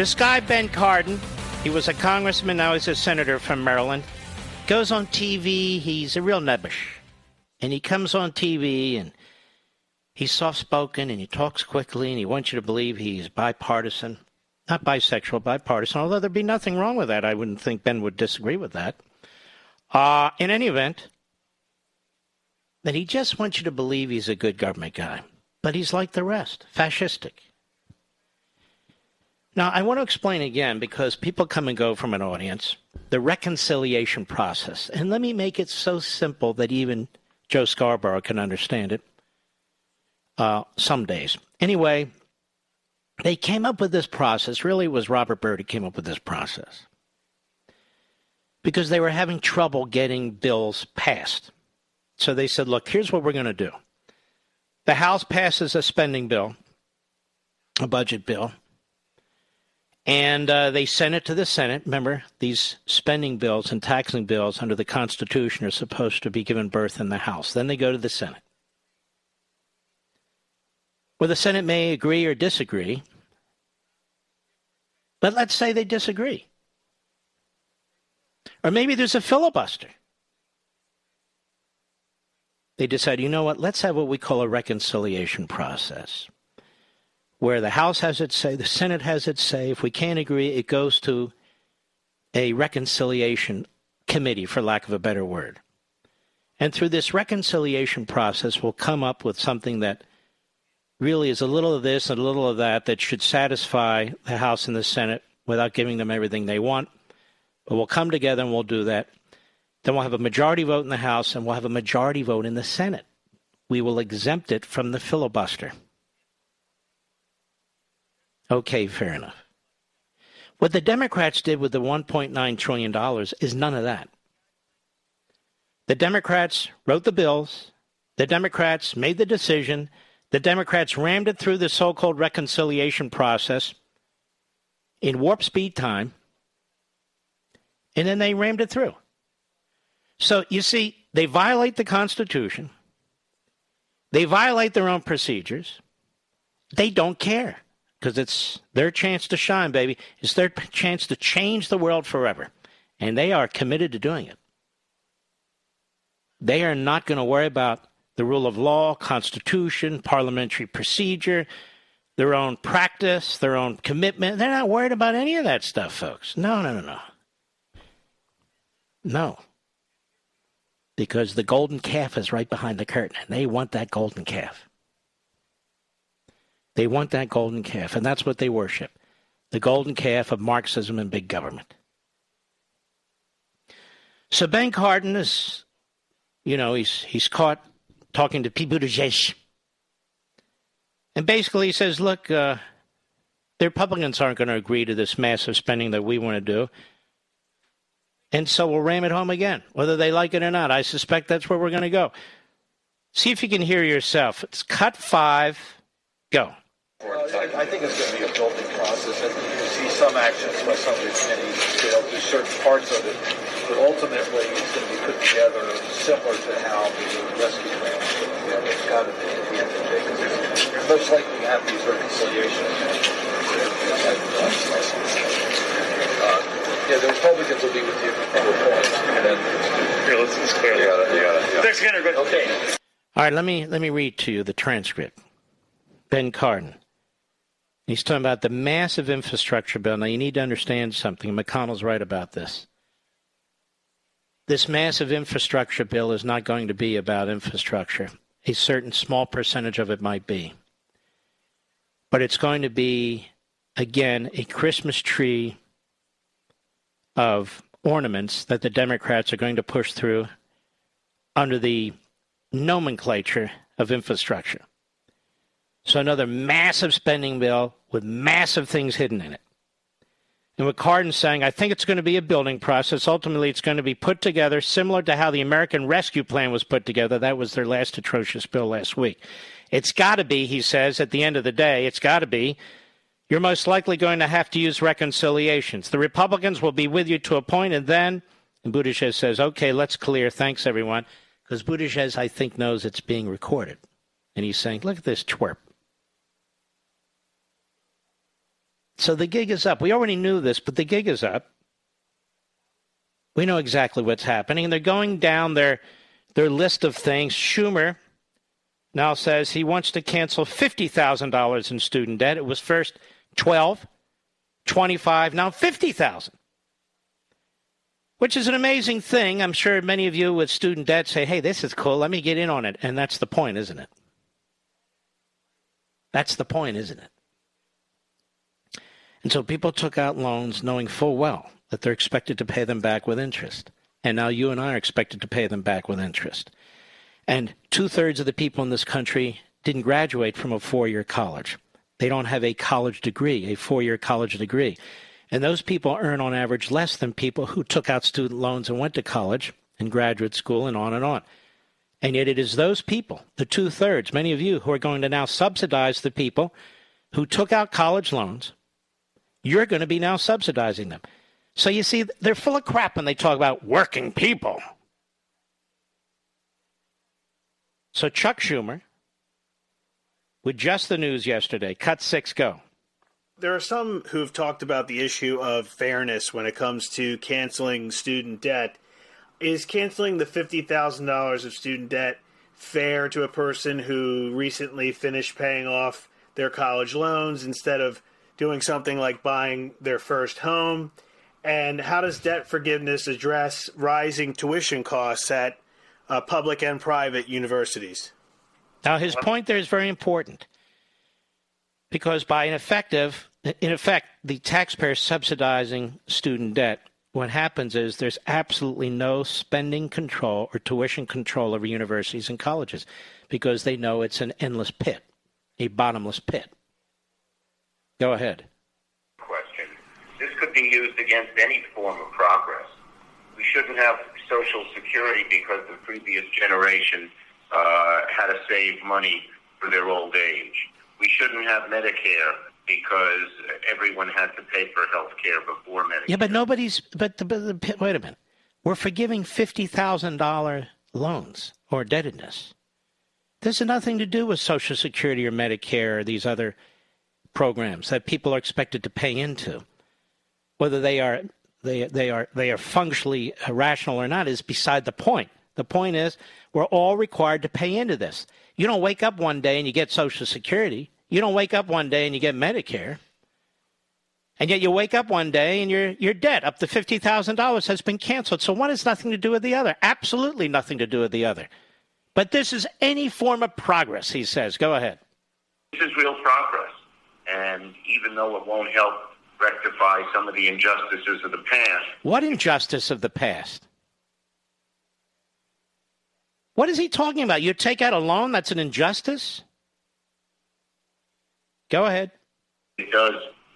This guy, Ben Cardin, he was a congressman, now he's a senator from Maryland, goes on TV. He's a real nebbish. And he comes on TV and he's soft-spoken and he talks quickly and he wants you to believe he's bipartisan. Not bisexual, bipartisan, although there'd be nothing wrong with that. I wouldn't think Ben would disagree with that. Uh, in any event, that he just wants you to believe he's a good government guy. But he's like the rest, fascistic. Now, I want to explain again because people come and go from an audience the reconciliation process. And let me make it so simple that even Joe Scarborough can understand it uh, some days. Anyway, they came up with this process. Really, it was Robert Byrd who came up with this process because they were having trouble getting bills passed. So they said, look, here's what we're going to do. The House passes a spending bill, a budget bill, and uh, they send it to the Senate. Remember, these spending bills and taxing bills under the Constitution are supposed to be given birth in the House. Then they go to the Senate. Well, the Senate may agree or disagree, but let's say they disagree. Or maybe there's a filibuster they decide, you know what, let's have what we call a reconciliation process, where the House has its say, the Senate has its say. If we can't agree, it goes to a reconciliation committee, for lack of a better word. And through this reconciliation process, we'll come up with something that really is a little of this and a little of that that should satisfy the House and the Senate without giving them everything they want. But we'll come together and we'll do that. Then we'll have a majority vote in the House and we'll have a majority vote in the Senate. We will exempt it from the filibuster. Okay, fair enough. What the Democrats did with the $1.9 trillion is none of that. The Democrats wrote the bills, the Democrats made the decision, the Democrats rammed it through the so called reconciliation process in warp speed time, and then they rammed it through. So you see, they violate the Constitution. They violate their own procedures. They don't care because it's their chance to shine, baby. It's their chance to change the world forever. And they are committed to doing it. They are not going to worry about the rule of law, constitution, parliamentary procedure, their own practice, their own commitment. They're not worried about any of that stuff, folks. No, no, no, no. No because the golden calf is right behind the curtain and they want that golden calf. They want that golden calf, and that's what they worship the golden calf of Marxism and big government. So Ben Cardin is, you know, he's, he's caught talking to Pete Buttigieg. And basically he says, look, uh, the Republicans aren't going to agree to this massive spending that we want to do. And so we'll ram it home again, whether they like it or not. I suspect that's where we're going to go. See if you can hear yourself. It's cut five. Go. I think it's going to be a building process. I think you'll see some actions by some of the committees to help do certain parts of it. But ultimately, it's going to be put together similar to how the rescue plan was put together. It's got to be at the end of the day because you're most likely to have these reconciliations. Uh, yeah, the Republicans will be with you at the point. And then, here, let's just clear that. You got. Yeah. Thanks, Skinner. Good. Okay. All right, let me let me read to you the transcript. Ben Cardin. He's talking about the massive infrastructure bill. Now, you need to understand something. McConnell's right about this. This massive infrastructure bill is not going to be about infrastructure. A certain small percentage of it might be. But it's going to be, again, a Christmas tree of ornaments that the Democrats are going to push through under the nomenclature of infrastructure. So, another massive spending bill with massive things hidden in it. And what Cardin's saying, I think it's going to be a building process. Ultimately, it's going to be put together similar to how the American Rescue Plan was put together. That was their last atrocious bill last week. It's got to be, he says, at the end of the day, it's got to be you're most likely going to have to use reconciliations. The Republicans will be with you to a point, and then And Buttigieg says, okay, let's clear. Thanks, everyone. Because Buttigieg, I think, knows it's being recorded. And he's saying, look at this twerp. So the gig is up. We already knew this, but the gig is up. We know exactly what's happening. And they're going down their, their list of things. Schumer now says he wants to cancel $50,000 in student debt. It was first 12, 25, now 50,000. Which is an amazing thing. I'm sure many of you with student debt say, "Hey, this is cool. Let me get in on it." And that's the point, isn't it? That's the point, isn't it? And so people took out loans knowing full well that they're expected to pay them back with interest. And now you and I are expected to pay them back with interest. And two thirds of the people in this country didn't graduate from a four year college. They don't have a college degree, a four year college degree. And those people earn on average less than people who took out student loans and went to college and graduate school and on and on. And yet it is those people, the two thirds, many of you, who are going to now subsidize the people who took out college loans. You're going to be now subsidizing them. So you see, they're full of crap when they talk about working people. So Chuck Schumer, with just the news yesterday, cut six, go. There are some who've talked about the issue of fairness when it comes to canceling student debt. Is canceling the $50,000 of student debt fair to a person who recently finished paying off their college loans instead of doing something like buying their first home? And how does debt forgiveness address rising tuition costs at uh, public and private universities? Now, his point there is very important because by an effective, in effect, the taxpayer subsidizing student debt, what happens is there's absolutely no spending control or tuition control over universities and colleges because they know it's an endless pit, a bottomless pit. Go ahead. Question. This could be used against any form of progress. We shouldn't have Social Security because the previous generation uh, had to save money for their old age. We shouldn't have Medicare because everyone had to pay for health care before Medicare. Yeah, but nobody's. But, the, but the, wait a minute. We're forgiving fifty thousand dollar loans or indebtedness. This has nothing to do with Social Security or Medicare or these other programs that people are expected to pay into. Whether they are they they are they are functionally uh, rational or not is beside the point. The point is we're all required to pay into this. You don't wake up one day and you get Social Security. You don't wake up one day and you get Medicare. And yet you wake up one day and your your debt up to fifty thousand dollars has been canceled. So one has nothing to do with the other. Absolutely nothing to do with the other. But this is any form of progress, he says. Go ahead. This is real progress. And even though it won't help rectify some of the injustices of the past. What injustice of the past? What is he talking about? You take out a loan, that's an injustice? Go ahead. It does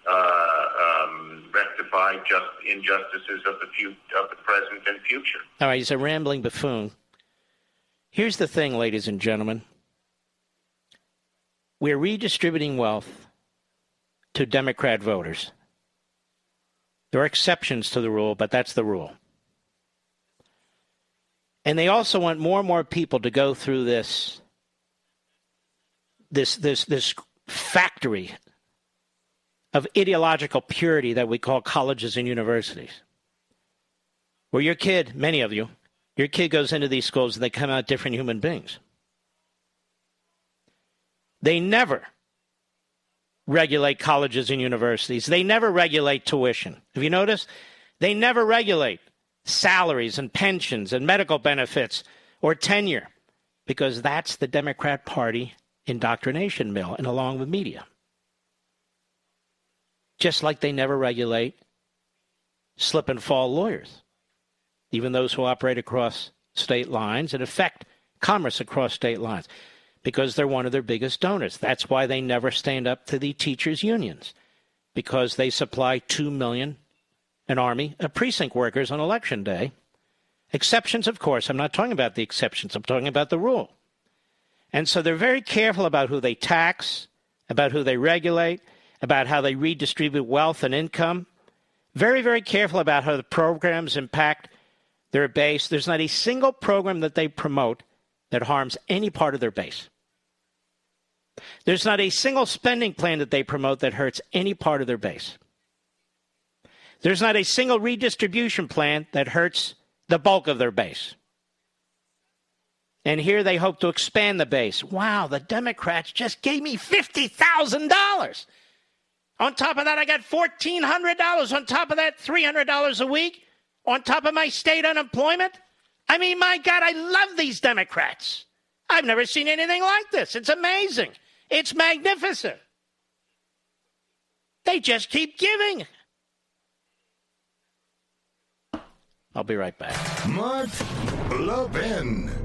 uh, um, rectify just injustices of the, few, of the present and future. All right, he's a rambling buffoon. Here's the thing, ladies and gentlemen. We're redistributing wealth to Democrat voters. There are exceptions to the rule, but that's the rule. And they also want more and more people to go through this this this this factory of ideological purity that we call colleges and universities. Where your kid, many of you, your kid goes into these schools and they come out different human beings. They never regulate colleges and universities. They never regulate tuition. Have you noticed? They never regulate salaries and pensions and medical benefits or tenure because that's the Democrat Party indoctrination mill and along with media. Just like they never regulate slip and fall lawyers, even those who operate across state lines and affect commerce across state lines because they're one of their biggest donors. That's why they never stand up to the teachers' unions because they supply 2 million, an army of precinct workers on election day. Exceptions, of course. I'm not talking about the exceptions, I'm talking about the rule. And so they're very careful about who they tax, about who they regulate, about how they redistribute wealth and income. Very, very careful about how the programs impact their base. There's not a single program that they promote that harms any part of their base. There's not a single spending plan that they promote that hurts any part of their base. There's not a single redistribution plan that hurts the bulk of their base. And here they hope to expand the base. Wow, the Democrats just gave me $50,000. On top of that, I got $1,400. On top of that, $300 a week. On top of my state unemployment. I mean, my God, I love these Democrats. I've never seen anything like this. It's amazing. It's magnificent. They just keep giving. I'll be right back. Mark Levin.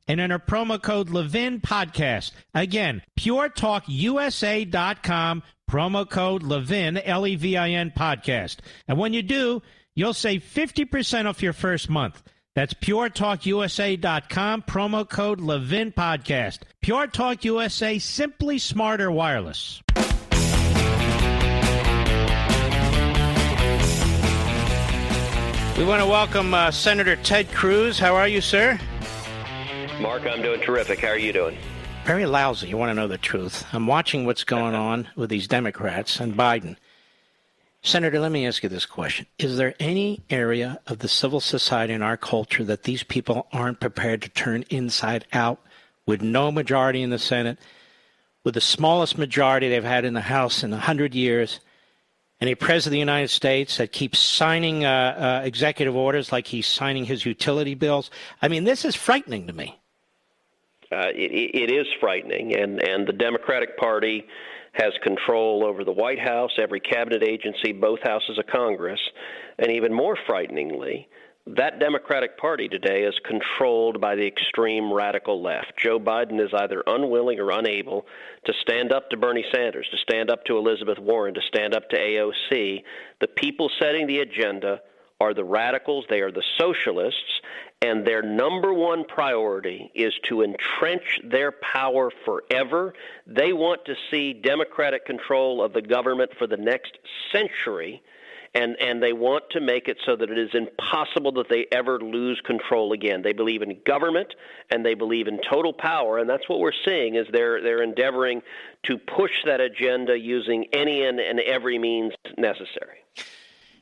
and enter promo code Levin Podcast. Again, puretalkusa.com, promo code Levin, L E V I N Podcast. And when you do, you'll save 50% off your first month. That's puretalkusa.com, promo code Levin Podcast. Pure Talk USA, simply smarter wireless. We want to welcome uh, Senator Ted Cruz. How are you, sir? Mark, I'm doing terrific. How are you doing? Very lousy. You want to know the truth. I'm watching what's going on with these Democrats and Biden. Senator, let me ask you this question. Is there any area of the civil society in our culture that these people aren't prepared to turn inside out with no majority in the Senate, with the smallest majority they've had in the House in 100 years? and a president of the United States that keeps signing uh, uh, executive orders like he's signing his utility bills. I mean, this is frightening to me. Uh, it, it is frightening, and and the Democratic Party has control over the White House, every cabinet agency, both houses of Congress, and even more frighteningly, that Democratic Party today is controlled by the extreme radical left. Joe Biden is either unwilling or unable to stand up to Bernie Sanders, to stand up to Elizabeth Warren, to stand up to AOC. The people setting the agenda are the radicals, they are the socialists, and their number one priority is to entrench their power forever. They want to see Democratic control of the government for the next century and and they want to make it so that it is impossible that they ever lose control again. They believe in government and they believe in total power, and that's what we're seeing is they're they're endeavoring to push that agenda using any and, and every means necessary.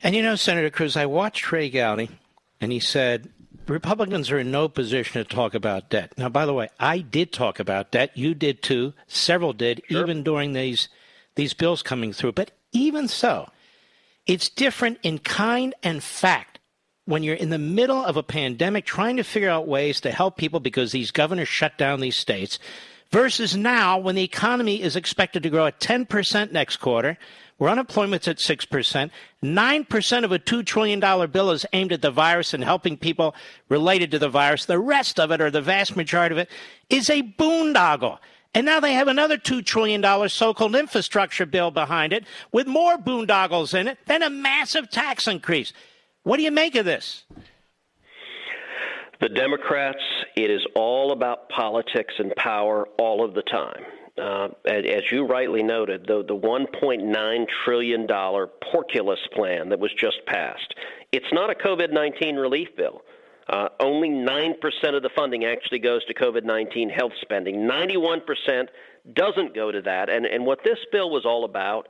And you know, Senator Cruz, I watched Trey Gowdy, and he said Republicans are in no position to talk about debt. Now, by the way, I did talk about debt. You did too. Several did, sure. even during these these bills coming through. But even so, it's different in kind and fact when you're in the middle of a pandemic trying to figure out ways to help people because these governors shut down these states versus now when the economy is expected to grow at 10% next quarter, where unemployment's at 6%, 9% of a $2 trillion bill is aimed at the virus and helping people related to the virus. The rest of it, or the vast majority of it, is a boondoggle. And now they have another $2 trillion so called infrastructure bill behind it with more boondoggles in it, then a massive tax increase. What do you make of this? The Democrats, it is all about politics and power all of the time. Uh, as you rightly noted, the, the $1.9 trillion porkulus plan that was just passed, it's not a COVID 19 relief bill. Uh, only 9% of the funding actually goes to COVID 19 health spending. 91% doesn't go to that. And, and what this bill was all about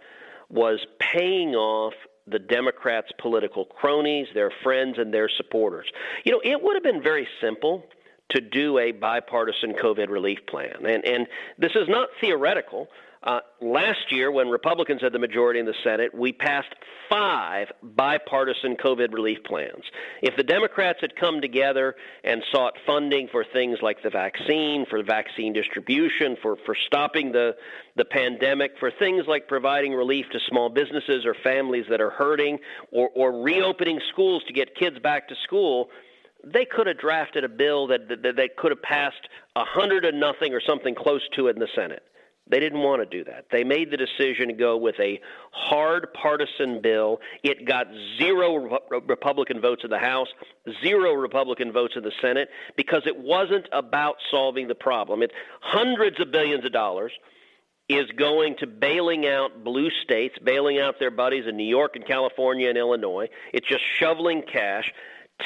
was paying off the Democrats' political cronies, their friends, and their supporters. You know, it would have been very simple to do a bipartisan COVID relief plan. And, and this is not theoretical. Uh, last year, when Republicans had the majority in the Senate, we passed five bipartisan COVID relief plans. If the Democrats had come together and sought funding for things like the vaccine, for vaccine distribution, for, for stopping the, the pandemic, for things like providing relief to small businesses or families that are hurting, or, or reopening schools to get kids back to school, they could have drafted a bill that, that, that could have passed a hundred to nothing or something close to it in the Senate. They didn't want to do that. They made the decision to go with a hard partisan bill. It got zero Republican votes in the House, zero Republican votes in the Senate, because it wasn't about solving the problem. It's hundreds of billions of dollars is going to bailing out blue states, bailing out their buddies in New York and California and Illinois. It's just shoveling cash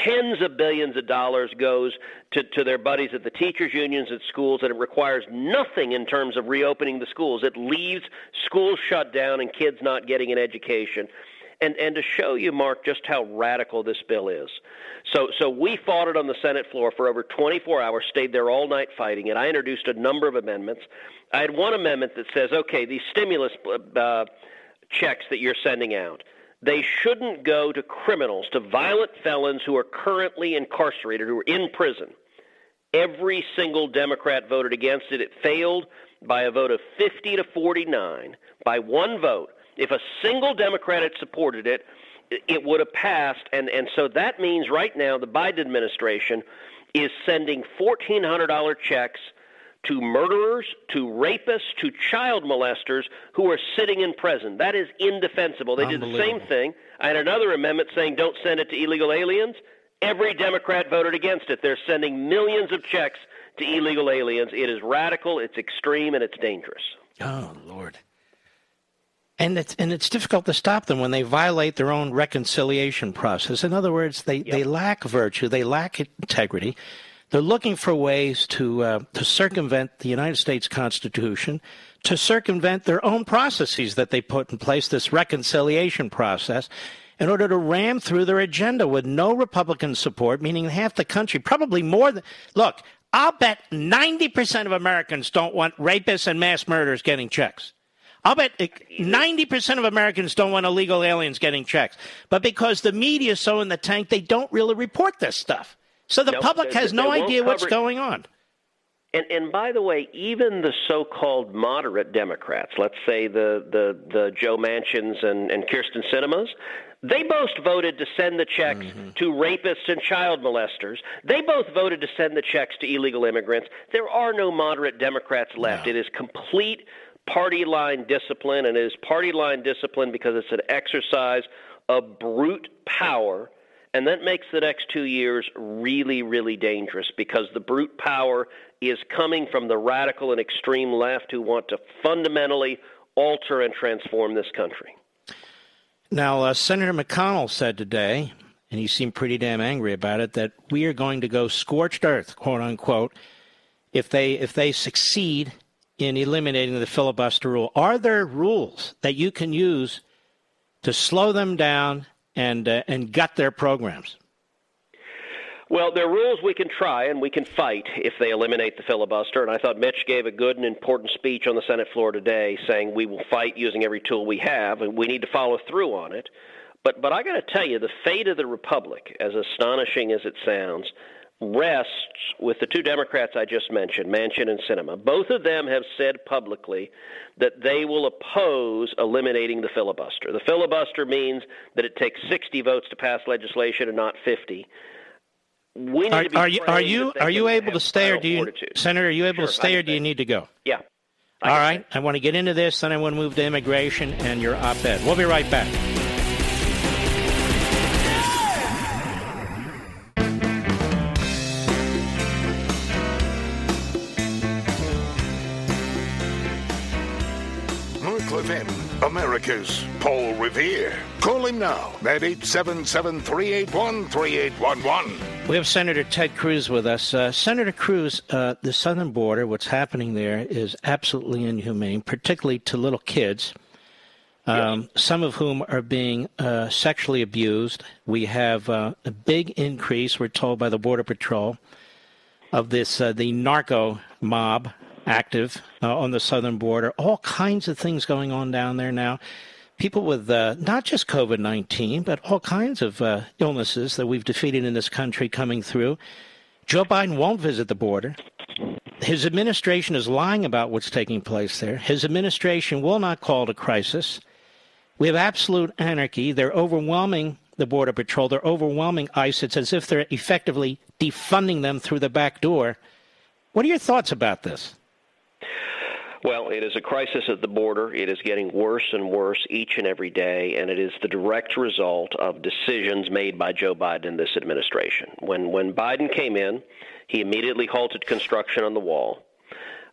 tens of billions of dollars goes to, to their buddies at the teachers unions at schools and it requires nothing in terms of reopening the schools. It leaves schools shut down and kids not getting an education. And and to show you mark just how radical this bill is. So so we fought it on the senate floor for over 24 hours stayed there all night fighting it. I introduced a number of amendments. I had one amendment that says okay these stimulus uh, checks that you're sending out they shouldn't go to criminals, to violent felons who are currently incarcerated, who are in prison. Every single Democrat voted against it. It failed by a vote of 50 to 49, by one vote. If a single Democrat had supported it, it would have passed. And, and so that means right now the Biden administration is sending $1,400 checks to murderers, to rapists, to child molesters who are sitting in prison. That is indefensible. They did the same thing. I had another amendment saying don't send it to illegal aliens. Every Democrat voted against it. They're sending millions of checks to illegal aliens. It is radical, it's extreme, and it's dangerous. Oh, Lord. And it's and it's difficult to stop them when they violate their own reconciliation process. In other words, they, yep. they lack virtue, they lack integrity, they're looking for ways to uh, to circumvent the United States Constitution, to circumvent their own processes that they put in place, this reconciliation process, in order to ram through their agenda with no Republican support, meaning half the country, probably more than. Look, I'll bet 90% of Americans don't want rapists and mass murderers getting checks. I'll bet 90% of Americans don't want illegal aliens getting checks. But because the media is so in the tank, they don't really report this stuff. So the public has no idea what's going on. And, and by the way, even the so-called moderate Democrats, let's say the, the, the Joe Manchins and, and Kyrsten Sinemas, they both voted to send the checks mm-hmm. to rapists and child molesters. They both voted to send the checks to illegal immigrants. There are no moderate Democrats left. No. It is complete party line discipline, and it is party line discipline because it's an exercise of brute power and that makes the next two years really, really dangerous because the brute power is coming from the radical and extreme left who want to fundamentally alter and transform this country. Now, uh, Senator McConnell said today, and he seemed pretty damn angry about it, that we are going to go scorched earth, quote unquote, if they if they succeed in eliminating the filibuster rule. Are there rules that you can use to slow them down and uh, and gut their programs? Well, there are rules we can try and we can fight if they eliminate the filibuster. And I thought Mitch gave a good and important speech on the Senate floor today saying we will fight using every tool we have and we need to follow through on it. But but I got to tell you, the fate of the republic, as astonishing as it sounds, rests with the two Democrats I just mentioned, Manchin and Sinema. Both of them have said publicly that they will oppose eliminating the filibuster. The filibuster means that it takes 60 votes to pass legislation and not 50. We need are, are you are you are you able to stay or do you fortitude. Senator? Are you able sure, to stay or do you need to go? Yeah. I All right. I want to get into this, then I want to move to immigration and your op-ed. We'll be right back. America's Paul Revere. Call him now at 877 381 3811. We have Senator Ted Cruz with us. Uh, Senator Cruz, uh, the southern border, what's happening there is absolutely inhumane, particularly to little kids. Um, yes. Some of whom are being uh, sexually abused. We have uh, a big increase, we're told by the Border Patrol, of this uh, the narco mob active uh, on the southern border. All kinds of things going on down there now. People with uh, not just COVID 19, but all kinds of uh, illnesses that we've defeated in this country coming through. Joe Biden won't visit the border. His administration is lying about what's taking place there. His administration will not call it a crisis. We have absolute anarchy. They're overwhelming the Border Patrol. They're overwhelming ICE. It's as if they're effectively defunding them through the back door. What are your thoughts about this? Well, it is a crisis at the border. It is getting worse and worse each and every day, and it is the direct result of decisions made by Joe Biden and this administration. When when Biden came in, he immediately halted construction on the wall.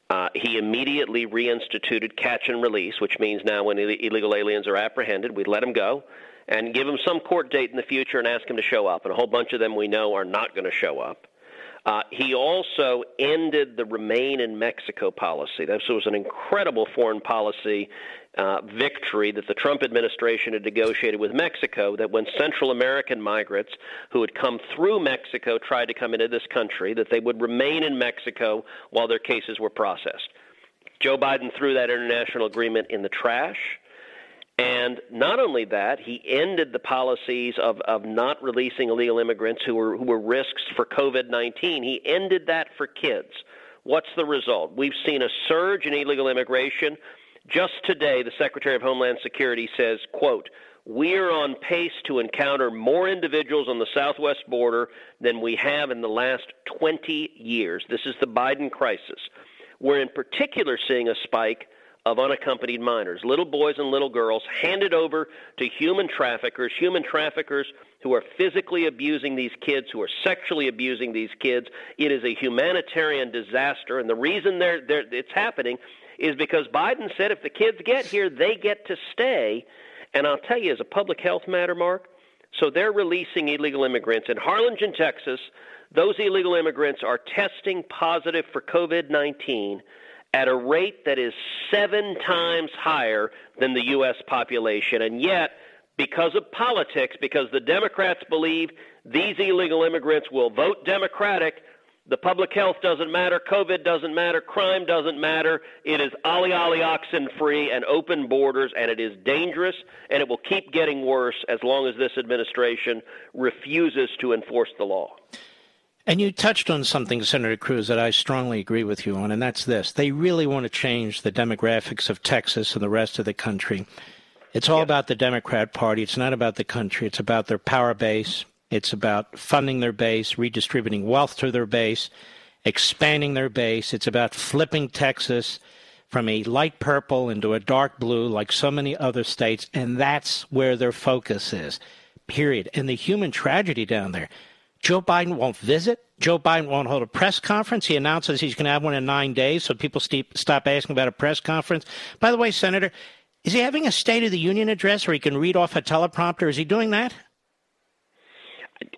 Uh, he immediately reinstituted catch and release, which means now when Ill- illegal aliens are apprehended, we let them go and give them some court date in the future and ask them to show up. And a whole bunch of them we know are not going to show up. Uh, he also ended the remain in Mexico policy. This was an incredible foreign policy uh, victory that the Trump administration had negotiated with Mexico. That when Central American migrants who had come through Mexico tried to come into this country, that they would remain in Mexico while their cases were processed. Joe Biden threw that international agreement in the trash. And not only that, he ended the policies of, of not releasing illegal immigrants who were, who were risks for COVID 19. He ended that for kids. What's the result? We've seen a surge in illegal immigration. Just today, the Secretary of Homeland Security says, quote, we're on pace to encounter more individuals on the southwest border than we have in the last 20 years. This is the Biden crisis. We're in particular seeing a spike of unaccompanied minors, little boys and little girls handed over to human traffickers, human traffickers who are physically abusing these kids, who are sexually abusing these kids. It is a humanitarian disaster, and the reason they're, they're, it's happening is because Biden said if the kids get here, they get to stay. And I'll tell you, as a public health matter, Mark, so they're releasing illegal immigrants in Harlingen, Texas. Those illegal immigrants are testing positive for COVID 19 at a rate that is seven times higher than the U.S. population. And yet, because of politics, because the Democrats believe these illegal immigrants will vote Democratic, the public health doesn't matter, COVID doesn't matter, crime doesn't matter. It is ollie ollie oxen free and open borders, and it is dangerous, and it will keep getting worse as long as this administration refuses to enforce the law. And you touched on something, Senator Cruz, that I strongly agree with you on, and that's this. They really want to change the demographics of Texas and the rest of the country. It's all about the Democrat Party. It's not about the country. It's about their power base. It's about funding their base, redistributing wealth to their base, expanding their base. It's about flipping Texas from a light purple into a dark blue like so many other states, and that's where their focus is, period. And the human tragedy down there Joe Biden won't visit. Joe Biden won't hold a press conference. He announces he's going to have one in nine days, so people stop asking about a press conference. By the way, Senator, is he having a State of the Union address where he can read off a teleprompter? Is he doing that?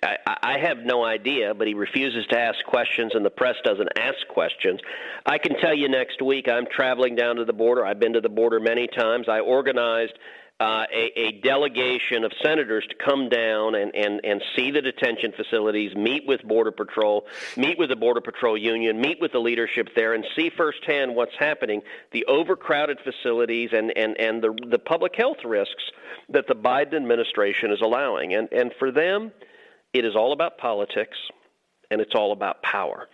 I, I have no idea, but he refuses to ask questions, and the press doesn't ask questions. I can tell you next week I'm traveling down to the border. I've been to the border many times. I organized uh, a, a, delegation of senators to come down and, and, and see the detention facilities, meet with Border Patrol, meet with the Border Patrol Union, meet with the leadership there, and see firsthand what's happening, the overcrowded facilities and, and, and the, the public health risks that the Biden administration is allowing. And, and for them, it is all about politics and it's all about power.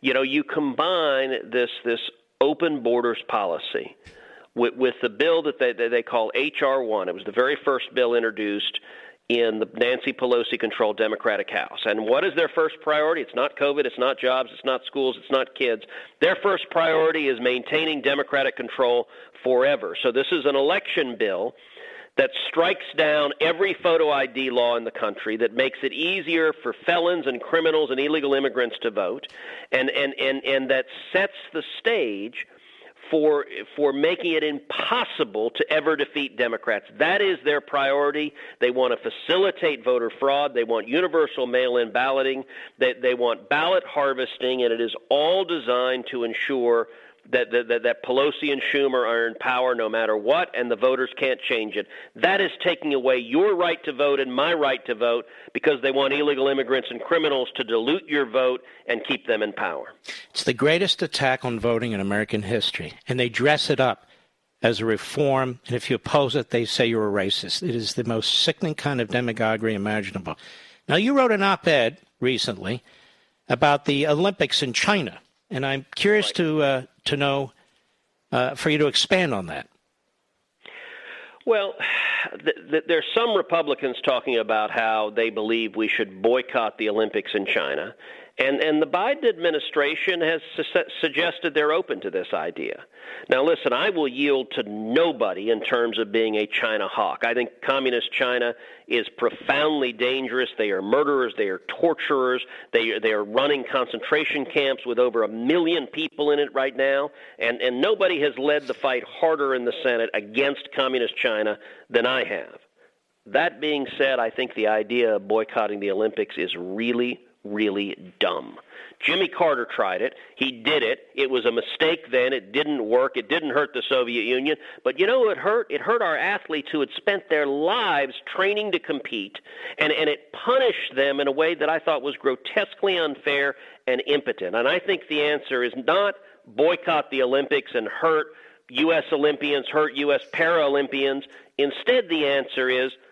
You know, you combine this, this open borders policy with, with the bill that they, that they call H.R. 1. It was the very first bill introduced in the Nancy Pelosi controlled Democratic House. And what is their first priority? It's not COVID, it's not jobs, it's not schools, it's not kids. Their first priority is maintaining Democratic control forever. So this is an election bill that strikes down every photo ID law in the country, that makes it easier for felons and criminals and illegal immigrants to vote, and, and, and, and that sets the stage for for making it impossible to ever defeat Democrats. That is their priority. They want to facilitate voter fraud. They want universal mail-in balloting. They they want ballot harvesting, and it is all designed to ensure that, that, that Pelosi and Schumer are in power no matter what, and the voters can't change it. That is taking away your right to vote and my right to vote because they want illegal immigrants and criminals to dilute your vote and keep them in power. It's the greatest attack on voting in American history, and they dress it up as a reform, and if you oppose it, they say you're a racist. It is the most sickening kind of demagoguery imaginable. Now, you wrote an op ed recently about the Olympics in China, and I'm curious right. to uh, to know uh, for you to expand on that. Well, th- th- there's some Republicans talking about how they believe we should boycott the Olympics in China, and and the Biden administration has su- suggested they're open to this idea. Now, listen, I will yield to nobody in terms of being a China hawk. I think communist China is profoundly dangerous. They are murderers. They are torturers. They they are running concentration camps with over a million people in it right now. And and nobody has led the fight harder in the Senate against communist China than I have. That being said, I think the idea of boycotting the Olympics is really really dumb. Jimmy Carter tried it. He did it. It was a mistake then. It didn't work. It didn't hurt the Soviet Union. But you know it hurt? It hurt our athletes who had spent their lives training to compete, and, and it punished them in a way that I thought was grotesquely unfair and impotent. And I think the answer is not boycott the Olympics and hurt U.S. Olympians, hurt U.S. Paralympians. Instead, the answer is –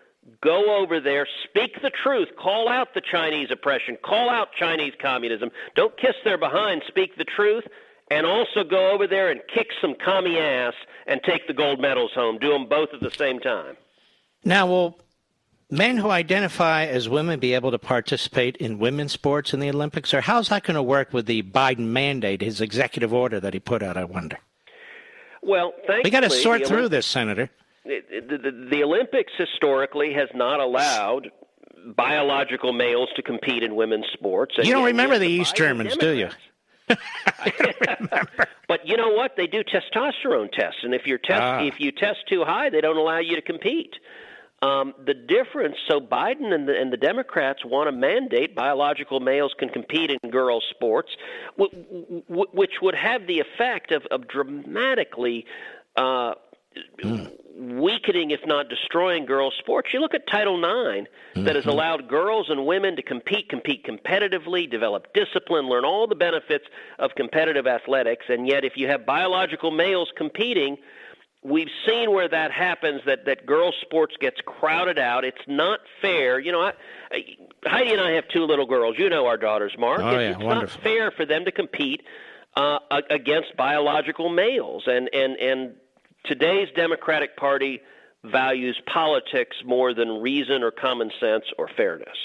Go over there, speak the truth, call out the Chinese oppression, call out Chinese communism. Don't kiss their behind, speak the truth, and also go over there and kick some commie ass and take the gold medals home. Do them both at the same time. Now, will men who identify as women be able to participate in women's sports in the Olympics, or how's that going to work with the Biden mandate, his executive order that he put out? I wonder. Well, we got to sort through this, Senator the, the, the Olympics historically has not allowed biological males to compete in women's sports. you don't remember the East Germans, do you? but you know what? They do testosterone tests, and if you test ah. if you test too high, they don't allow you to compete. Um, the difference, so Biden and the, and the Democrats want to mandate biological males can compete in girls' sports, w- w- which would have the effect of, of dramatically uh, mm weakening, if not destroying, girls' sports. You look at Title IX that mm-hmm. has allowed girls and women to compete, compete competitively, develop discipline, learn all the benefits of competitive athletics, and yet if you have biological males competing, we've seen where that happens that that girls sports gets crowded out it's not fair you know I, I, heidi and i have two little girls you know our daughters mark oh, yeah, it's wonderful. not fair for them to compete uh, against biological males and and and Today's Democratic Party values politics more than reason or common sense or fairness.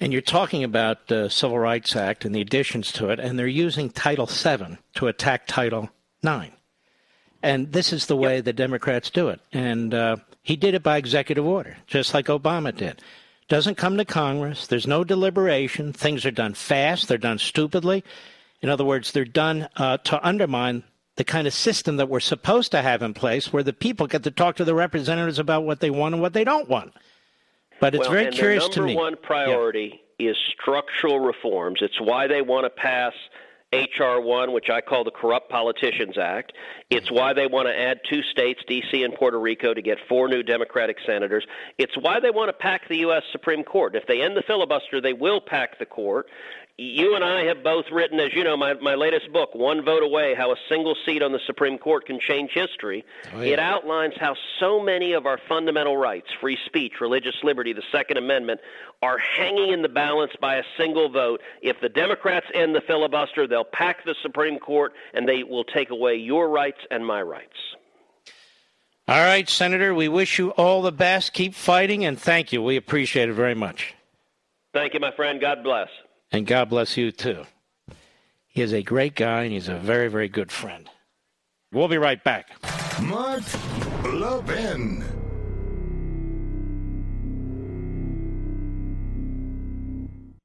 And you're talking about the Civil Rights Act and the additions to it, and they're using Title VII to attack Title IX. And this is the way yep. the Democrats do it. And uh, he did it by executive order, just like Obama did. Doesn't come to Congress. There's no deliberation. Things are done fast. They're done stupidly. In other words, they're done uh, to undermine the kind of system that we're supposed to have in place where the people get to talk to the representatives about what they want and what they don't want. But it's well, very curious to me. Number one priority yeah. is structural reforms. It's why they want to pass H.R. 1, which I call the Corrupt Politicians Act. It's why they want to add two states, D.C. and Puerto Rico, to get four new Democratic senators. It's why they want to pack the U.S. Supreme Court. If they end the filibuster, they will pack the court you and I have both written, as you know, my, my latest book, One Vote Away How a Single Seat on the Supreme Court Can Change History. Oh, yeah. It outlines how so many of our fundamental rights, free speech, religious liberty, the Second Amendment, are hanging in the balance by a single vote. If the Democrats end the filibuster, they'll pack the Supreme Court and they will take away your rights and my rights. All right, Senator, we wish you all the best. Keep fighting, and thank you. We appreciate it very much. Thank you, my friend. God bless. And God bless you too. He is a great guy and he's a very, very good friend. We'll be right back. Mark Levin.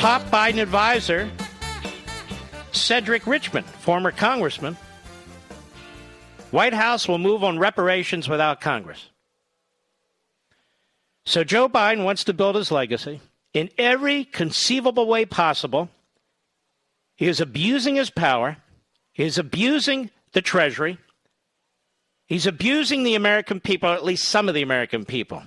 Top Biden advisor, Cedric Richmond, former congressman. White House will move on reparations without Congress. So Joe Biden wants to build his legacy in every conceivable way possible. He is abusing his power. He is abusing the Treasury. He's abusing the American people, or at least some of the American people.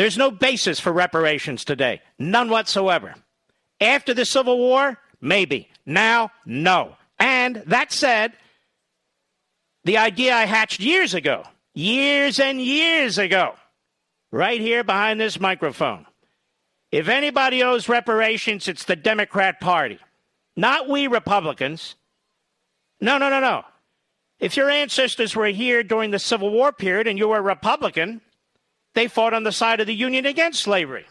There's no basis for reparations today, none whatsoever. After the Civil War, maybe. Now, no. And that said, the idea I hatched years ago, years and years ago, right here behind this microphone. If anybody owes reparations, it's the Democrat Party, not we Republicans. No, no, no, no. If your ancestors were here during the Civil War period and you were a Republican, they fought on the side of the Union against slavery.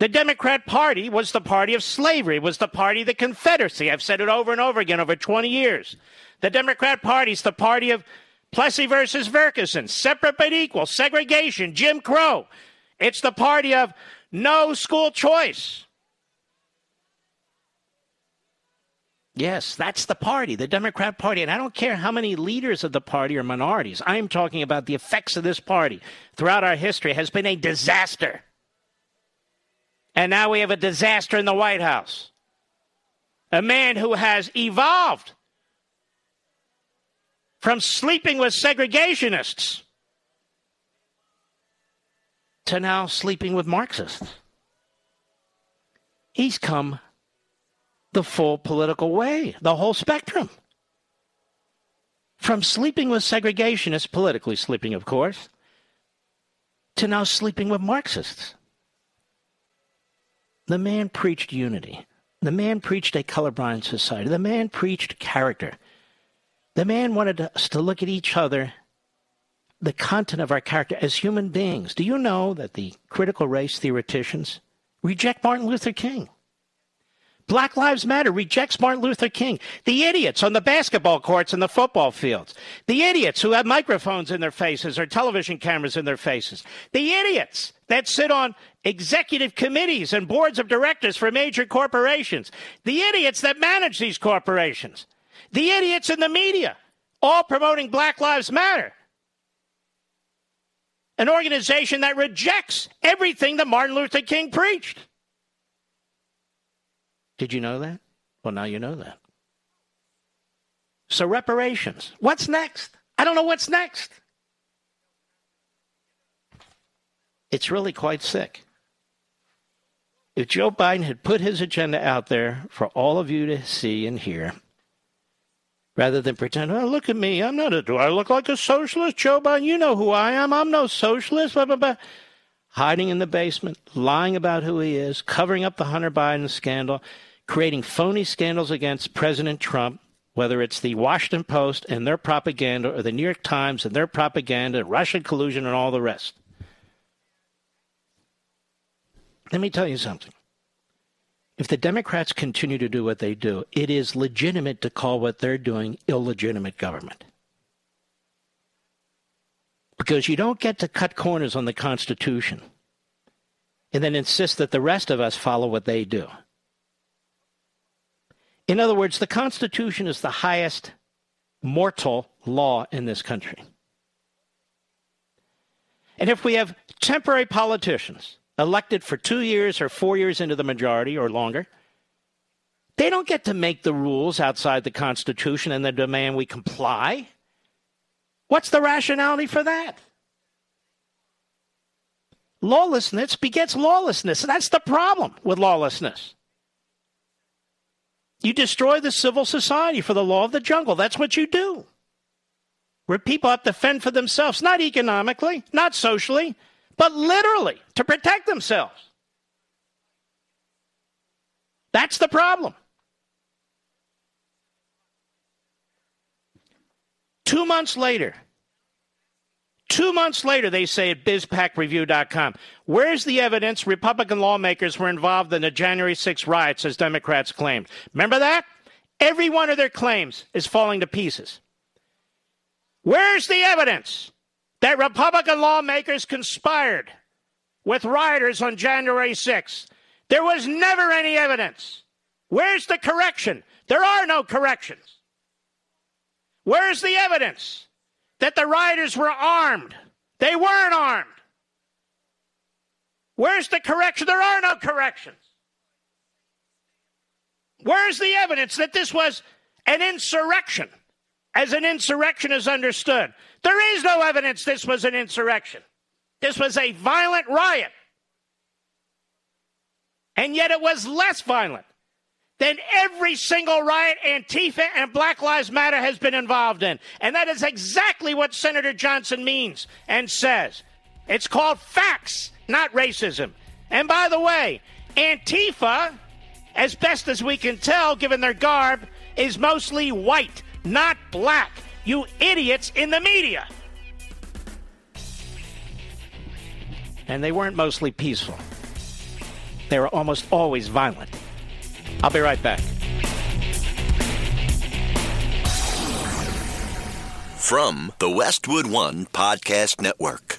The Democrat Party was the party of slavery, was the party of the Confederacy. I've said it over and over again over 20 years. The Democrat Party is the party of Plessy versus Ferguson, separate but equal, segregation, Jim Crow. It's the party of no school choice. Yes, that's the party, the Democrat Party. And I don't care how many leaders of the party are minorities. I am talking about the effects of this party throughout our history has been a disaster. And now we have a disaster in the White House. A man who has evolved from sleeping with segregationists to now sleeping with Marxists. He's come the full political way, the whole spectrum. From sleeping with segregationists, politically sleeping, of course, to now sleeping with Marxists. The man preached unity. The man preached a colorblind society. The man preached character. The man wanted us to look at each other, the content of our character, as human beings. Do you know that the critical race theoreticians reject Martin Luther King? Black Lives Matter rejects Martin Luther King. The idiots on the basketball courts and the football fields. The idiots who have microphones in their faces or television cameras in their faces. The idiots that sit on executive committees and boards of directors for major corporations. The idiots that manage these corporations. The idiots in the media, all promoting Black Lives Matter. An organization that rejects everything that Martin Luther King preached. Did you know that? Well, now you know that. So, reparations. What's next? I don't know what's next. It's really quite sick. If Joe Biden had put his agenda out there for all of you to see and hear, rather than pretend, oh, look at me, I'm not a, do I look like a socialist, Joe Biden? You know who I am, I'm no socialist, blah, blah, blah. Hiding in the basement, lying about who he is, covering up the Hunter Biden scandal, creating phony scandals against President Trump, whether it's the Washington Post and their propaganda or the New York Times and their propaganda, Russian collusion, and all the rest. Let me tell you something. If the Democrats continue to do what they do, it is legitimate to call what they're doing illegitimate government. Because you don't get to cut corners on the Constitution and then insist that the rest of us follow what they do. In other words, the Constitution is the highest mortal law in this country. And if we have temporary politicians elected for two years or four years into the majority or longer, they don't get to make the rules outside the Constitution and they demand we comply. What's the rationality for that? Lawlessness begets lawlessness. That's the problem with lawlessness. You destroy the civil society for the law of the jungle. That's what you do. Where people have to fend for themselves, not economically, not socially, but literally to protect themselves. That's the problem. Two months later, two months later, they say at BizPacReview.com, where's the evidence Republican lawmakers were involved in the January 6 riots, as Democrats claimed? Remember that? Every one of their claims is falling to pieces. Where's the evidence that Republican lawmakers conspired with rioters on January 6? There was never any evidence. Where's the correction? There are no corrections. Where's the evidence that the rioters were armed? They weren't armed. Where's the correction? There are no corrections. Where's the evidence that this was an insurrection, as an insurrection is understood? There is no evidence this was an insurrection. This was a violent riot. And yet it was less violent than every single riot Antifa and Black Lives Matter has been involved in. And that is exactly what Senator Johnson means and says. It's called facts, not racism. And by the way, Antifa, as best as we can tell, given their garb, is mostly white, not black. You idiots in the media. And they weren't mostly peaceful, they were almost always violent. I'll be right back. From the Westwood One Podcast Network.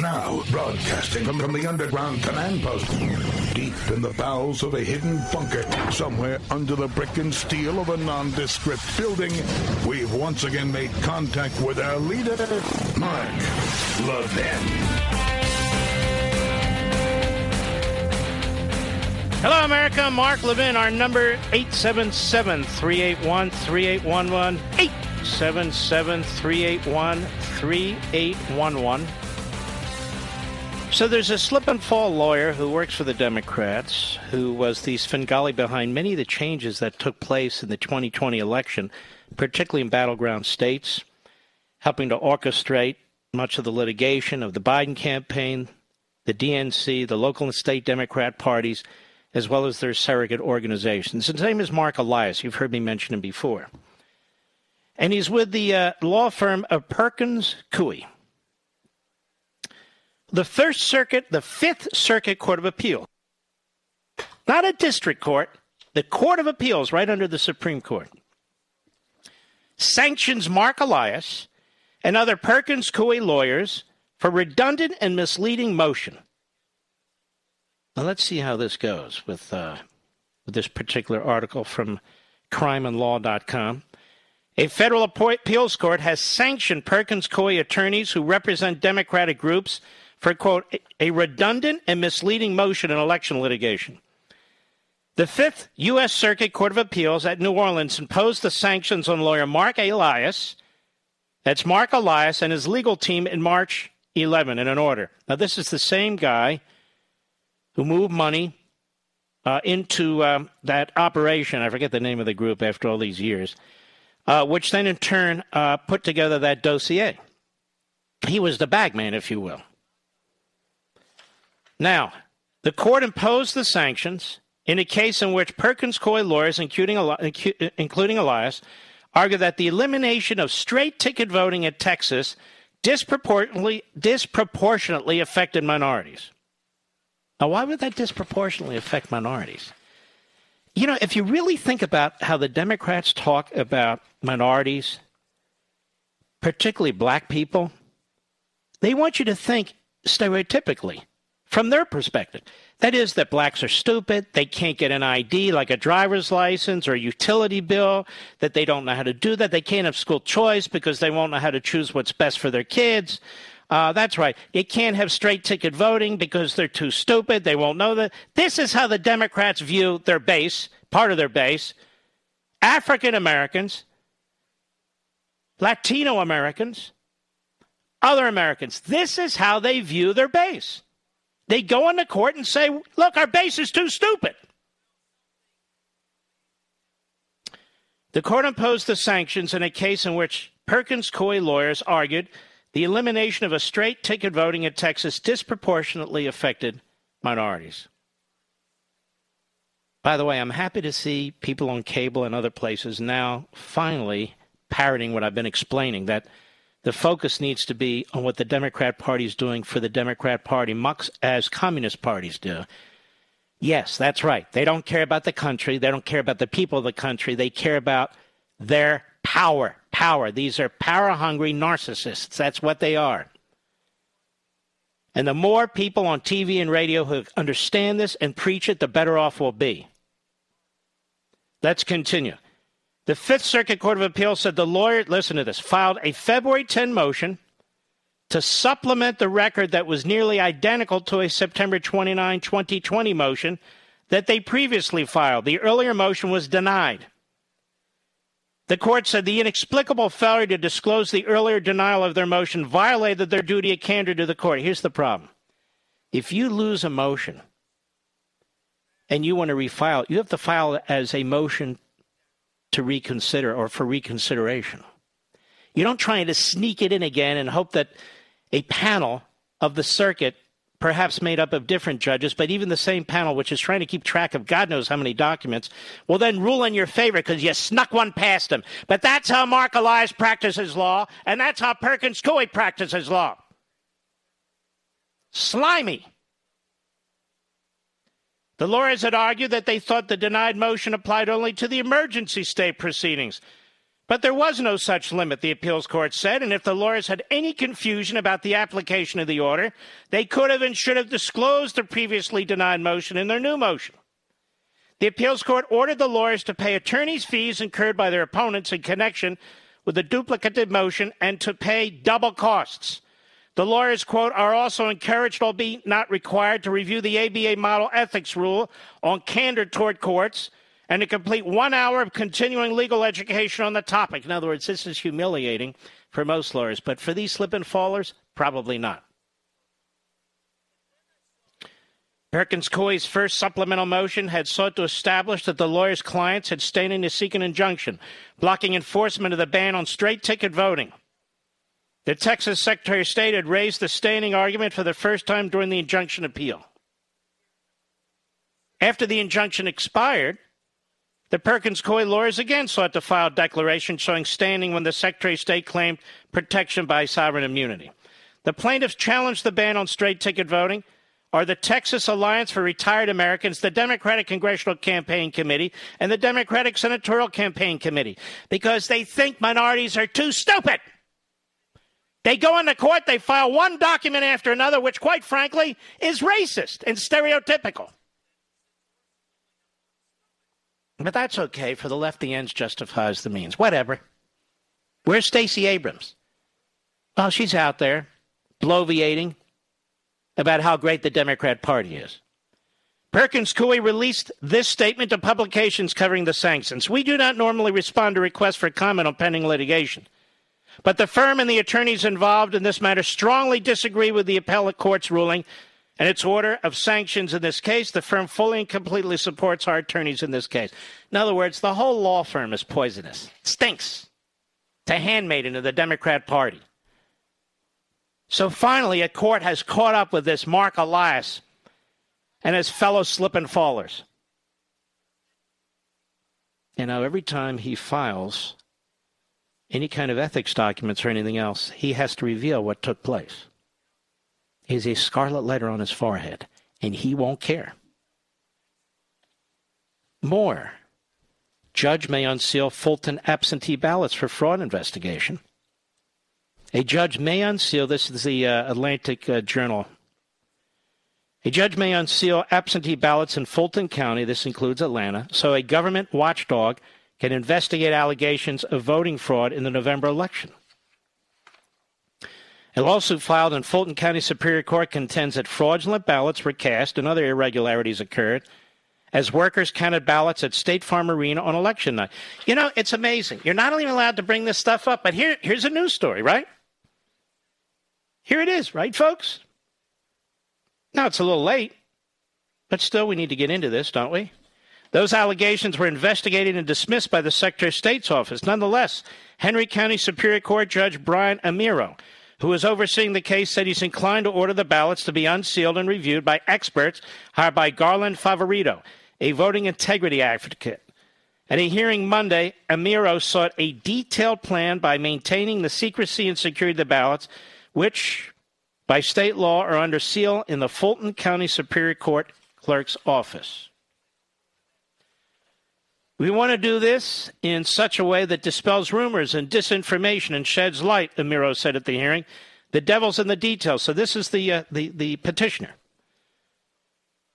Now, broadcasting from, from the underground command post, deep in the bowels of a hidden bunker, somewhere under the brick and steel of a nondescript building, we've once again made contact with our leader, Mark Levin. Hello, America. Mark Levin. Our number 877 381 3811. 877 381 3811. So there's a slip and fall lawyer who works for the Democrats, who was the Svengali behind many of the changes that took place in the 2020 election, particularly in battleground states, helping to orchestrate much of the litigation of the Biden campaign, the DNC, the local and state Democrat parties, as well as their surrogate organizations. His name is Mark Elias. You've heard me mention him before. And he's with the uh, law firm of Perkins Coie. The First Circuit, the Fifth Circuit Court of Appeal, not a district court, the Court of Appeals right under the Supreme Court, sanctions Mark Elias and other Perkins Coie lawyers for redundant and misleading motion. Now let's see how this goes with, uh, with this particular article from crimeandlaw.com. A federal appeals court has sanctioned Perkins Coie attorneys who represent Democratic groups for, quote, a redundant and misleading motion in election litigation. The Fifth U.S. Circuit Court of Appeals at New Orleans imposed the sanctions on lawyer Mark Elias. That's Mark Elias and his legal team in March 11 in an order. Now, this is the same guy who moved money uh, into um, that operation. I forget the name of the group after all these years, uh, which then in turn uh, put together that dossier. He was the bagman, if you will. Now, the court imposed the sanctions in a case in which Perkins Coie lawyers, including, Elias, argue that the elimination of straight ticket voting in Texas disproportionately, disproportionately affected minorities. Now, why would that disproportionately affect minorities? you know, if you really think about how the Democrats talk about minorities, particularly black people, they want you to think stereotypically from their perspective. That is, that blacks are stupid, they can't get an ID like a driver's license or a utility bill, that they don't know how to do that, they can't have school choice because they won't know how to choose what's best for their kids. Uh, that's right. They can't have straight ticket voting because they're too stupid. They won't know that. This is how the Democrats view their base, part of their base African Americans, Latino Americans, other Americans. This is how they view their base. They go into court and say, look, our base is too stupid. The court imposed the sanctions in a case in which Perkins Coie lawyers argued the elimination of a straight ticket voting in Texas disproportionately affected minorities. By the way, I'm happy to see people on cable and other places now finally parroting what I've been explaining that the focus needs to be on what the Democrat Party is doing for the Democrat Party, much as communist parties do. Yes, that's right. They don't care about the country. They don't care about the people of the country. They care about their power. Power. These are power hungry narcissists. That's what they are. And the more people on TV and radio who understand this and preach it, the better off we'll be. Let's continue. The Fifth Circuit Court of Appeals said the lawyer, listen to this, filed a February 10 motion to supplement the record that was nearly identical to a September 29, 2020 motion that they previously filed. The earlier motion was denied. The court said the inexplicable failure to disclose the earlier denial of their motion violated their duty of candor to the court. Here's the problem if you lose a motion and you want to refile you have to file it as a motion to reconsider or for reconsideration. You don't try to sneak it in again and hope that a panel of the circuit, perhaps made up of different judges, but even the same panel, which is trying to keep track of God knows how many documents, will then rule in your favor because you snuck one past them. But that's how Mark Elias practices law, and that's how Perkins Coie practices law. Slimy. The lawyers had argued that they thought the denied motion applied only to the emergency state proceedings. But there was no such limit, the appeals court said, and if the lawyers had any confusion about the application of the order, they could have and should have disclosed the previously denied motion in their new motion. The appeals court ordered the lawyers to pay attorneys' fees incurred by their opponents in connection with the duplicative motion and to pay double costs. The lawyers, quote, are also encouraged, albeit not required, to review the ABA model ethics rule on candor toward courts and to complete one hour of continuing legal education on the topic. In other words, this is humiliating for most lawyers, but for these slip and fallers, probably not. Perkins Coie's first supplemental motion had sought to establish that the lawyer's clients had standing to seek an injunction, blocking enforcement of the ban on straight ticket voting. The Texas Secretary of State had raised the standing argument for the first time during the injunction appeal. After the injunction expired, the Perkins Coie lawyers again sought to file a declaration showing standing when the Secretary of State claimed protection by sovereign immunity. The plaintiffs challenged the ban on straight ticket voting are the Texas Alliance for Retired Americans, the Democratic Congressional Campaign Committee, and the Democratic Senatorial Campaign Committee because they think minorities are too stupid. They go into court, they file one document after another, which, quite frankly, is racist and stereotypical. But that's okay, for the left, the ends justifies the means. Whatever. Where's Stacey Abrams? Well, she's out there bloviating about how great the Democrat Party is. Perkins Coie released this statement to publications covering the sanctions. We do not normally respond to requests for comment on pending litigation. But the firm and the attorneys involved in this matter strongly disagree with the appellate court's ruling and its order of sanctions in this case. The firm fully and completely supports our attorneys in this case. In other words, the whole law firm is poisonous, stinks. A handmaiden of the Democrat Party. So finally, a court has caught up with this Mark Elias and his fellow slip and fallers. And now, every time he files any kind of ethics documents or anything else, he has to reveal what took place. Is a scarlet letter on his forehead, and he won't care. more. Judge may unseal Fulton absentee ballots for fraud investigation. A judge may unseal, this is the uh, Atlantic uh, Journal. A judge may unseal absentee ballots in Fulton County, this includes Atlanta, so a government watchdog can investigate allegations of voting fraud in the November election. A lawsuit filed in Fulton County Superior Court contends that fraudulent ballots were cast and other irregularities occurred as workers counted ballots at State Farm Arena on election night. You know, it's amazing. You're not even allowed to bring this stuff up, but here, here's a news story, right? Here it is, right, folks? Now, it's a little late, but still, we need to get into this, don't we? Those allegations were investigated and dismissed by the Secretary of State's office. Nonetheless, Henry County Superior Court Judge Brian Amero, who is overseeing the case, said he's inclined to order the ballots to be unsealed and reviewed by experts hired by Garland Favorito, a voting integrity advocate. At a hearing Monday, Amero sought a detailed plan by maintaining the secrecy and security of the ballots, which, by state law, are under seal in the Fulton County Superior Court clerk's office. We want to do this in such a way that dispels rumors and disinformation and sheds light, Amero said at the hearing. The devil's in the details. So this is the, uh, the, the petitioner.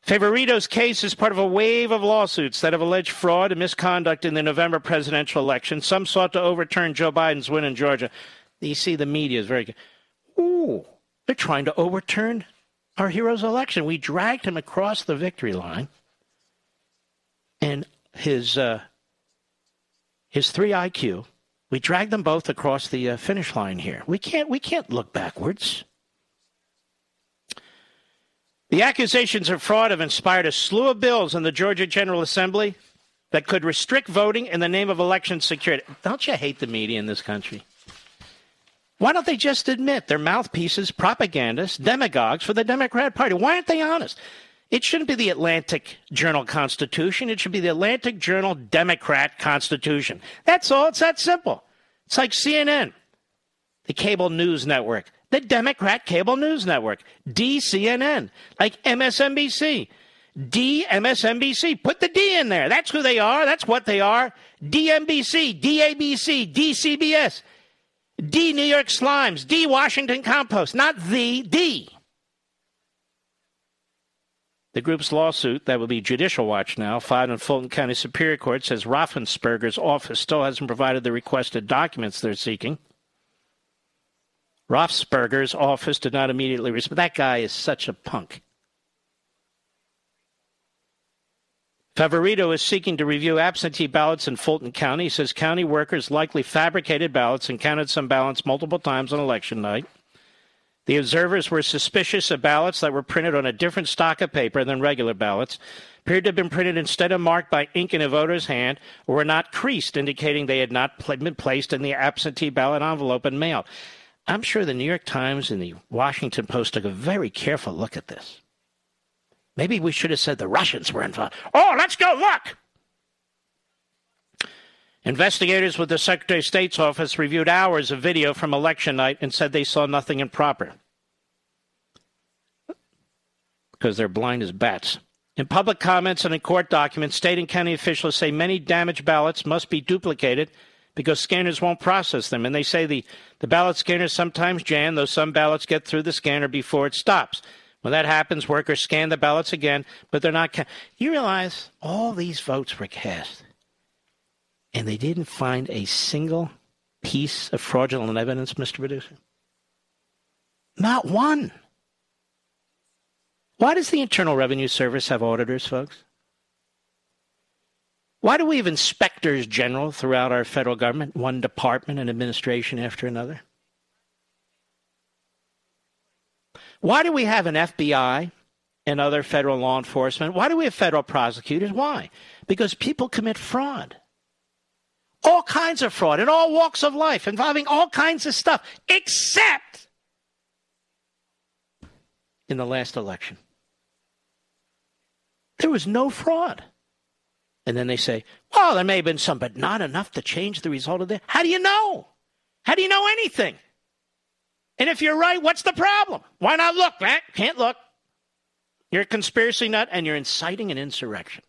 Favorito's case is part of a wave of lawsuits that have alleged fraud and misconduct in the November presidential election. Some sought to overturn Joe Biden's win in Georgia. You see, the media is very good. Ooh, they're trying to overturn our hero's election. We dragged him across the victory line, and his uh, his three IQ. We dragged them both across the uh, finish line here. We can't we can't look backwards. The accusations of fraud have inspired a slew of bills in the Georgia General Assembly that could restrict voting in the name of election security. Don't you hate the media in this country? Why don't they just admit they're mouthpieces, propagandists, demagogues for the Democrat Party? Why aren't they honest? It shouldn't be the Atlantic Journal Constitution. It should be the Atlantic Journal Democrat Constitution. That's all. It's that simple. It's like CNN, the cable news network the Democrat Cable News Network, DCNN, like MSNBC, DMSNBC. Put the D in there. That's who they are. That's what they are. DMBC, DABC, DCBS, D New York Slimes, D Washington Compost, not the D. The group's lawsuit, that will be Judicial Watch now, filed in Fulton County Superior Court, says Raffensperger's office still hasn't provided the requested documents they're seeking. Rothsberger's office did not immediately respond. That guy is such a punk. Favorito is seeking to review absentee ballots in Fulton County. He says county workers likely fabricated ballots and counted some ballots multiple times on election night. The observers were suspicious of ballots that were printed on a different stock of paper than regular ballots, appeared to have been printed instead of marked by ink in a voter's hand, or were not creased, indicating they had not been placed in the absentee ballot envelope and mailed. I'm sure the New York Times and the Washington Post took a very careful look at this. Maybe we should have said the Russians were involved. Oh, let's go look! Investigators with the Secretary of State's office reviewed hours of video from election night and said they saw nothing improper. Because they're blind as bats. In public comments and in court documents, state and county officials say many damaged ballots must be duplicated because scanners won't process them. And they say the, the ballot scanners sometimes jam, though some ballots get through the scanner before it stops. When that happens, workers scan the ballots again, but they're not. Ca- you realize all these votes were cast, and they didn't find a single piece of fraudulent evidence, Mr. Producer? Not one. Why does the Internal Revenue Service have auditors, folks? Why do we have inspectors general throughout our federal government, one department and administration after another? Why do we have an FBI and other federal law enforcement? Why do we have federal prosecutors? Why? Because people commit fraud. All kinds of fraud in all walks of life involving all kinds of stuff, except in the last election. There was no fraud. And then they say, well, there may have been some, but not enough to change the result of that. How do you know? How do you know anything? And if you're right, what's the problem? Why not look, Matt? Can't look. You're a conspiracy nut and you're inciting an insurrection.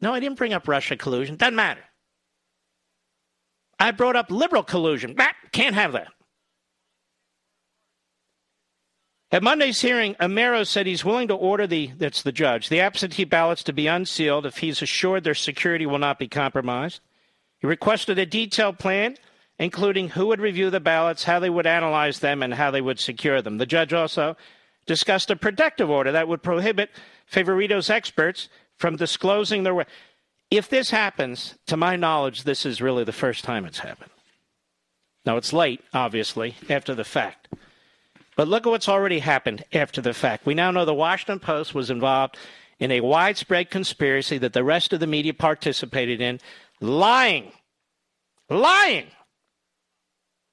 No, I didn't bring up Russia collusion. Doesn't matter. I brought up liberal collusion. Bah, can't have that. At Monday's hearing, Amero said he's willing to order the, that's the judge, the absentee ballots to be unsealed if he's assured their security will not be compromised. He requested a detailed plan, including who would review the ballots, how they would analyze them, and how they would secure them. The judge also discussed a protective order that would prohibit Favorito's experts from disclosing their. If this happens, to my knowledge, this is really the first time it's happened. Now, it's late, obviously, after the fact. But look at what's already happened after the fact. We now know the Washington Post was involved in a widespread conspiracy that the rest of the media participated in, lying, lying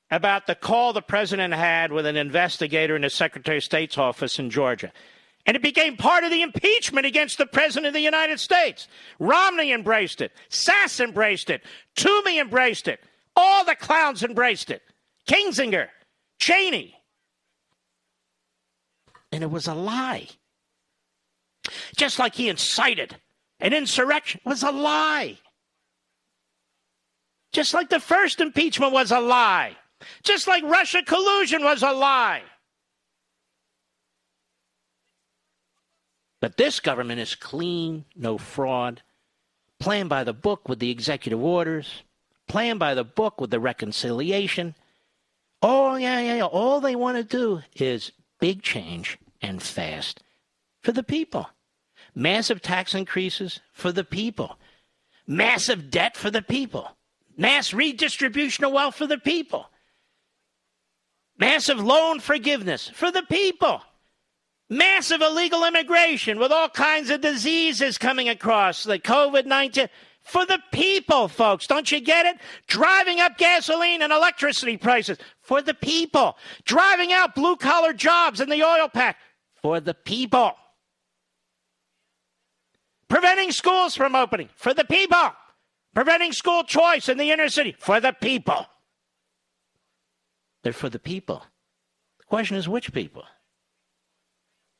about the call the president had with an investigator in the Secretary of State's office in Georgia. And it became part of the impeachment against the President of the United States. Romney embraced it. Sasse embraced it. Toomey embraced it. All the clowns embraced it. Kinzinger, Cheney, and it was a lie. Just like he incited an insurrection was a lie. Just like the first impeachment was a lie. Just like Russia collusion was a lie. But this government is clean, no fraud, playing by the book with the executive orders, playing by the book with the reconciliation. Oh, yeah, yeah, yeah. All they want to do is big change and fast for the people. Massive tax increases for the people. Massive debt for the people. Mass redistribution of wealth for the people. Massive loan forgiveness for the people. Massive illegal immigration with all kinds of diseases coming across, like COVID 19 for the people, folks. Don't you get it? Driving up gasoline and electricity prices for the people. Driving out blue collar jobs in the oil patch for the people. Preventing schools from opening for the people. Preventing school choice in the inner city for the people. They're for the people. The question is which people?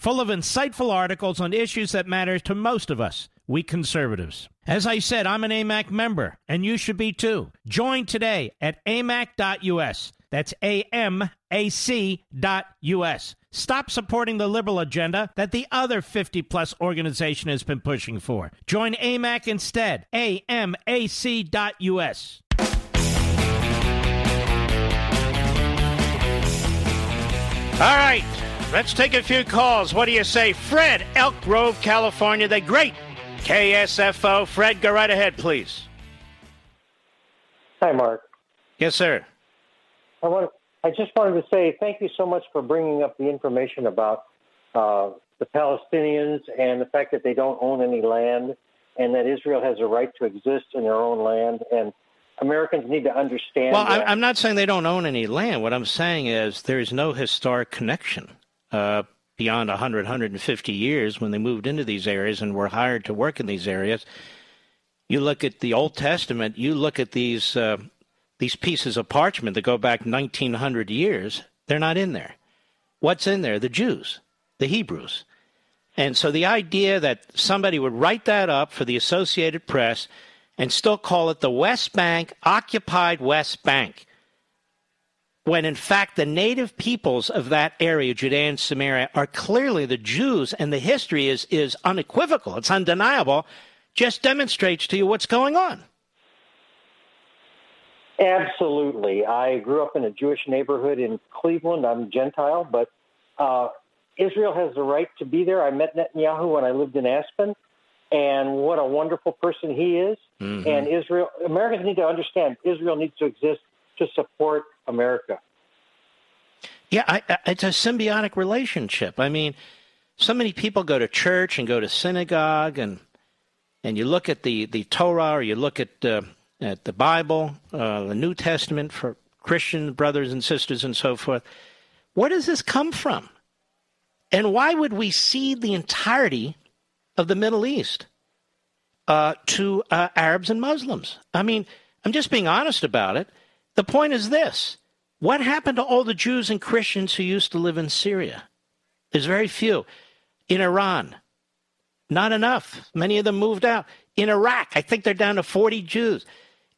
full of insightful articles on issues that matter to most of us, we conservatives. As I said, I'm an AMAC member, and you should be too. Join today at amac.us. That's A-M-A-C.us. Stop supporting the liberal agenda that the other 50 plus organization has been pushing for. Join AMAC instead. A-M-A-C.us. All right, let's take a few calls. What do you say? Fred, Elk Grove, California, the great KSFO. Fred, go right ahead, please. Hi, Mark. Yes, sir. I want. I just wanted to say thank you so much for bringing up the information about uh, the Palestinians and the fact that they don't own any land, and that Israel has a right to exist in their own land, and Americans need to understand. Well, that. I, I'm not saying they don't own any land. What I'm saying is there is no historic connection uh, beyond 100, 150 years when they moved into these areas and were hired to work in these areas. You look at the Old Testament. You look at these uh, these pieces of parchment that go back 1900 years. They're not in there. What's in there? The Jews, the Hebrews. And so the idea that somebody would write that up for the Associated Press and still call it the West Bank, occupied West Bank, when in fact the native peoples of that area, Judea and Samaria, are clearly the Jews, and the history is, is unequivocal, it's undeniable, just demonstrates to you what's going on. Absolutely. I grew up in a Jewish neighborhood in Cleveland. I'm Gentile, but uh, Israel has the right to be there. I met Netanyahu when I lived in Aspen, and what a wonderful person he is. Mm-hmm. And Israel, Americans need to understand Israel needs to exist to support America. Yeah, I, I, it's a symbiotic relationship. I mean, so many people go to church and go to synagogue, and and you look at the, the Torah or you look at uh, at the Bible, uh, the New Testament for Christian brothers and sisters and so forth. Where does this come from? And why would we cede the entirety of the Middle East uh, to uh, Arabs and Muslims? I mean, I'm just being honest about it. The point is this what happened to all the Jews and Christians who used to live in Syria? There's very few. In Iran, not enough. Many of them moved out. In Iraq, I think they're down to 40 Jews.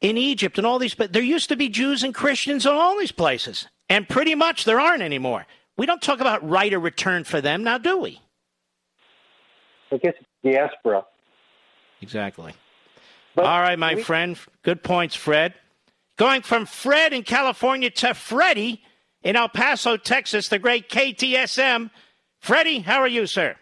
In Egypt and all these, but there used to be Jews and Christians in all these places. And pretty much there aren't anymore. We don't talk about right of return for them now, do we? I guess it's diaspora. Exactly. But All right, my we... friend. Good points, Fred. Going from Fred in California to Freddie in El Paso, Texas, the great KTSM. Freddie, how are you, sir?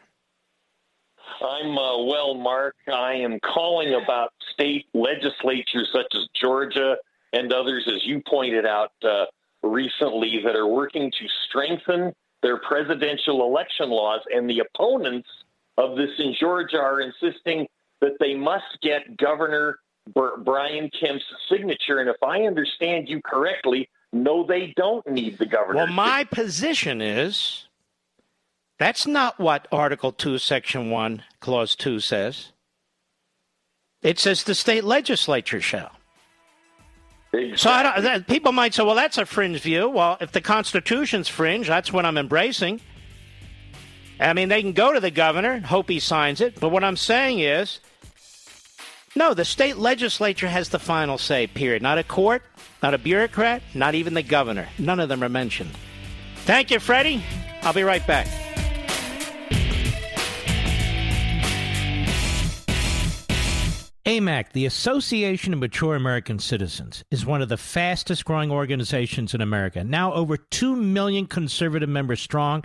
I'm uh, well, Mark. I am calling about state legislatures such as Georgia and others, as you pointed out uh, recently, that are working to strengthen their presidential election laws. And the opponents of this in Georgia are insisting that they must get Governor Brian Kemp's signature. And if I understand you correctly, no, they don't need the governor. Well, my position is that's not what Article 2, Section 1, Clause 2 says. It says the state legislature shall. Exactly. So that, people might say, well, that's a fringe view. Well, if the Constitution's fringe, that's what I'm embracing. I mean, they can go to the governor, and hope he signs it. But what I'm saying is no, the state legislature has the final say, period. Not a court, not a bureaucrat, not even the governor. None of them are mentioned. Thank you, Freddie. I'll be right back. AMAC, the Association of Mature American Citizens, is one of the fastest growing organizations in America. Now over 2 million conservative members strong,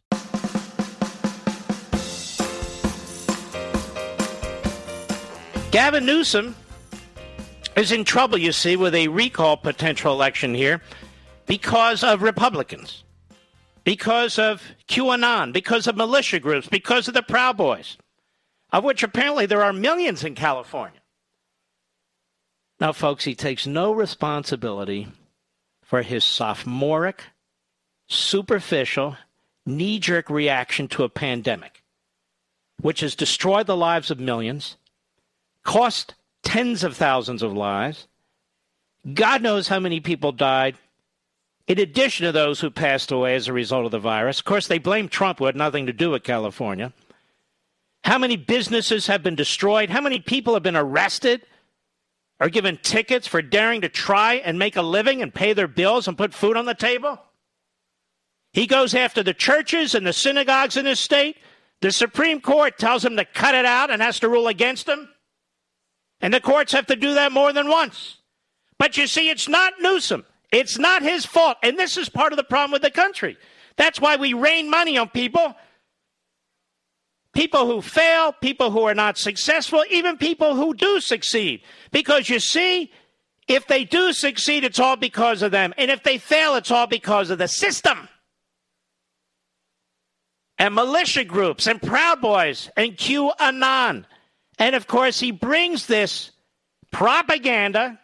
Gavin Newsom is in trouble, you see, with a recall potential election here because of Republicans, because of QAnon, because of militia groups, because of the Proud Boys, of which apparently there are millions in California. Now, folks, he takes no responsibility for his sophomoric, superficial, knee jerk reaction to a pandemic, which has destroyed the lives of millions cost tens of thousands of lives. God knows how many people died, in addition to those who passed away as a result of the virus. Of course, they blame Trump, who had nothing to do with California. How many businesses have been destroyed? How many people have been arrested or given tickets for daring to try and make a living and pay their bills and put food on the table? He goes after the churches and the synagogues in his state. The Supreme Court tells him to cut it out and has to rule against him. And the courts have to do that more than once. But you see, it's not Newsom. It's not his fault. And this is part of the problem with the country. That's why we rain money on people. People who fail, people who are not successful, even people who do succeed. Because you see, if they do succeed, it's all because of them. And if they fail, it's all because of the system. and militia groups and Proud Boys and QAnon. And of course, he brings this propaganda,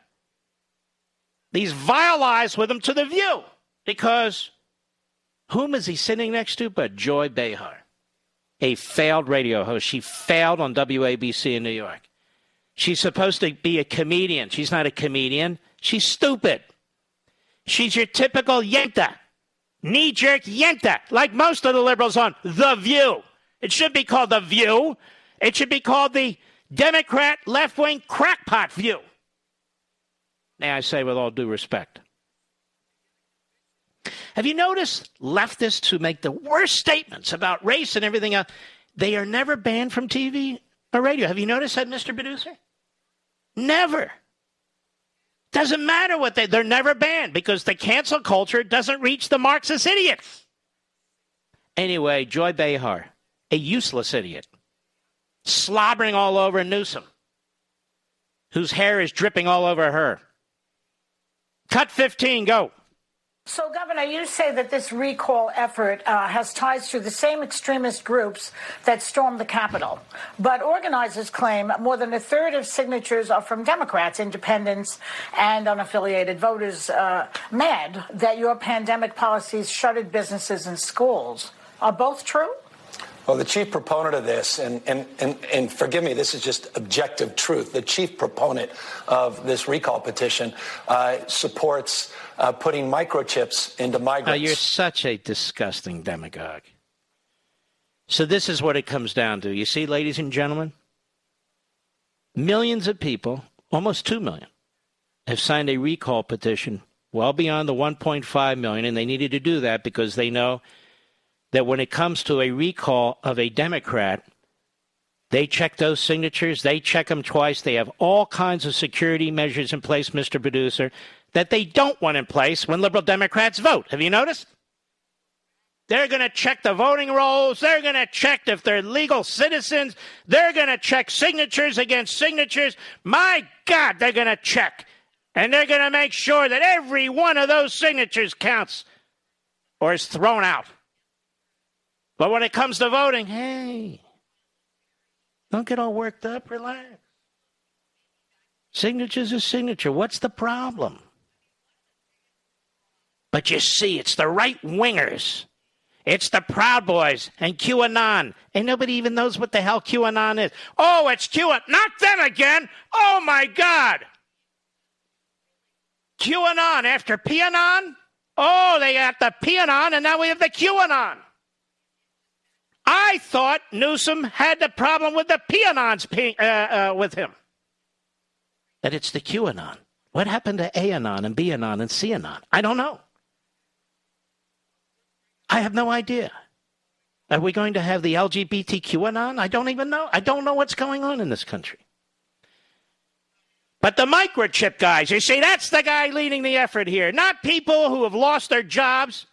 these vile lies with him to the view. Because whom is he sitting next to but Joy Behar, a failed radio host? She failed on WABC in New York. She's supposed to be a comedian. She's not a comedian. She's stupid. She's your typical yenta, knee jerk yenta, like most of the liberals on The View. It should be called The View. It should be called the Democrat left wing crackpot view. May I say, with all due respect. Have you noticed leftists who make the worst statements about race and everything else? They are never banned from TV or radio. Have you noticed that, Mr. Producer? Never. Doesn't matter what they, they're never banned because the cancel culture doesn't reach the Marxist idiots. Anyway, Joy Behar, a useless idiot, slobbering all over Newsom, whose hair is dripping all over her. Cut 15, go. So, Governor, you say that this recall effort uh, has ties to the same extremist groups that stormed the Capitol. But organizers claim more than a third of signatures are from Democrats, independents, and unaffiliated voters uh, mad that your pandemic policies shuttered businesses and schools. Are both true? Well, the chief proponent of this, and, and, and, and forgive me, this is just objective truth. The chief proponent of this recall petition uh, supports uh, putting microchips into migrants. Oh, you're such a disgusting demagogue. So, this is what it comes down to. You see, ladies and gentlemen, millions of people, almost 2 million, have signed a recall petition well beyond the 1.5 million, and they needed to do that because they know that when it comes to a recall of a Democrat, they check those signatures, they check them twice. They have all kinds of security measures in place, Mr. Producer, that they don't want in place when liberal Democrats vote. Have you noticed? They're going to check the voting rolls. They're going to check if they're legal citizens. They're going to check signatures against signatures. My God, they're going to check. And they're going to make sure that every one of those signatures counts or is thrown out. But when it comes to voting, hey, don't get all worked up. Relax. Signature's a signature. What's the problem? But you see, it's the right wingers. It's the Proud Boys and QAnon. And nobody even knows what the hell QAnon is. Oh, it's QAnon. Not them again. Oh, my God. QAnon after PAnon? Oh, they got the PAnon, and now we have the QAnon. I thought Newsom had the problem with the peonons uh, uh, with him. That it's the QAnon. What happened to ANON and BAnon and CAnon? I don't know. I have no idea. Are we going to have the LGBTQAnon? I don't even know. I don't know what's going on in this country. But the microchip guys, you see, that's the guy leading the effort here. Not people who have lost their jobs.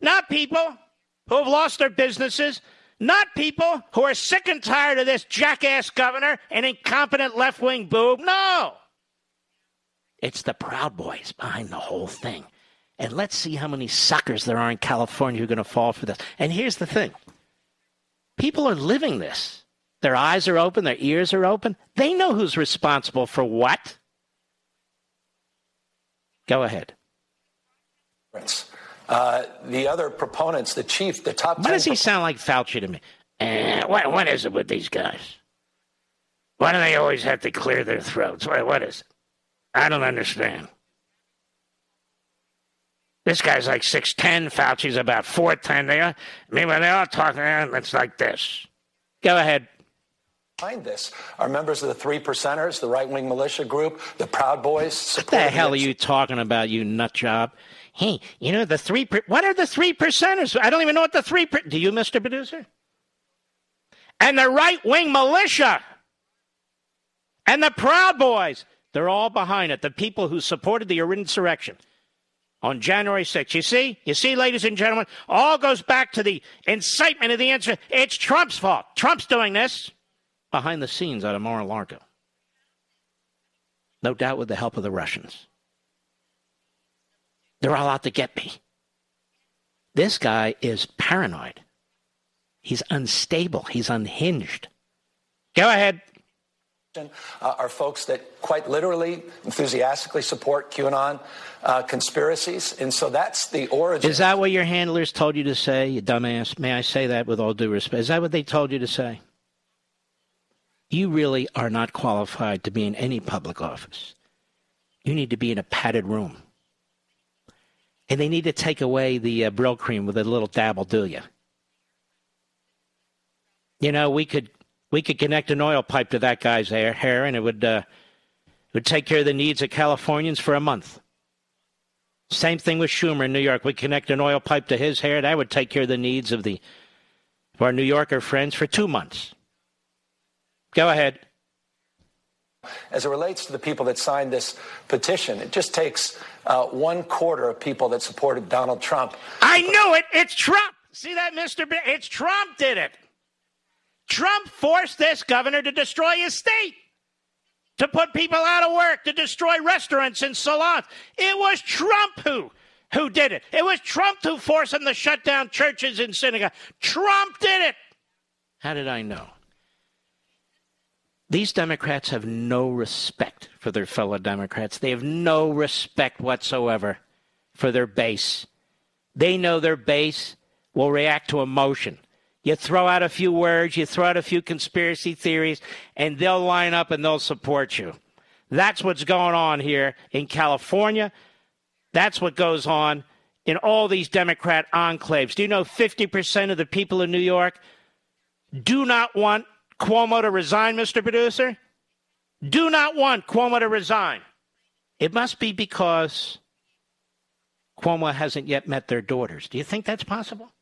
Not people who have lost their businesses, not people who are sick and tired of this jackass governor and incompetent left wing boob. No. It's the Proud Boys behind the whole thing. And let's see how many suckers there are in California who are going to fall for this. And here's the thing people are living this. Their eyes are open, their ears are open. They know who's responsible for what. Go ahead. Uh, the other proponents, the chief, the top. Why does he sound like Fauci to me? Uh, what, what is it with these guys? Why do they always have to clear their throats? What, what is it? I don't understand. This guy's like 6'10. Fauci's about 4'10. They are, I mean, when they're all talking, it's like this. Go ahead. Behind this are members of the Three Percenters, the right wing militia group, the Proud Boys. What the hell are you talking about, you nut job? Hey, you know the three. Per- what are the three percenters? I don't even know what the three. Per- Do you, Mister Producer? And the right wing militia and the Proud Boys. They're all behind it. The people who supported the insurrection on January 6th. You see? You see, ladies and gentlemen, all goes back to the incitement of the answer. It's Trump's fault. Trump's doing this behind the scenes out of Mar-a-Lago. No doubt with the help of the Russians. They're all out to get me. This guy is paranoid. He's unstable. He's unhinged. Go ahead. Uh, are folks that quite literally, enthusiastically support QAnon uh, conspiracies. And so that's the origin. Is that what your handlers told you to say, you dumbass? May I say that with all due respect? Is that what they told you to say? You really are not qualified to be in any public office. You need to be in a padded room. And they need to take away the uh, cream with a little dabble, do you? You know, we could we could connect an oil pipe to that guy's hair, hair and it would uh, it would take care of the needs of Californians for a month. Same thing with Schumer in New York. We connect an oil pipe to his hair, and that would take care of the needs of the of our New Yorker friends for two months. Go ahead. As it relates to the people that signed this petition, it just takes uh, one quarter of people that supported Donald Trump. I knew it. It's Trump. See that, Mr. B- it's Trump did it. Trump forced this governor to destroy his state, to put people out of work, to destroy restaurants and salons. It was Trump who who did it. It was Trump who forced him to shut down churches and synagogues. Trump did it. How did I know? These Democrats have no respect for their fellow Democrats. They have no respect whatsoever for their base. They know their base will react to emotion. You throw out a few words, you throw out a few conspiracy theories, and they'll line up and they'll support you. That's what's going on here in California. That's what goes on in all these Democrat enclaves. Do you know 50% of the people in New York do not want Cuomo to resign, Mr. Producer? Do not want Cuomo to resign. It must be because Cuomo hasn't yet met their daughters. Do you think that's possible?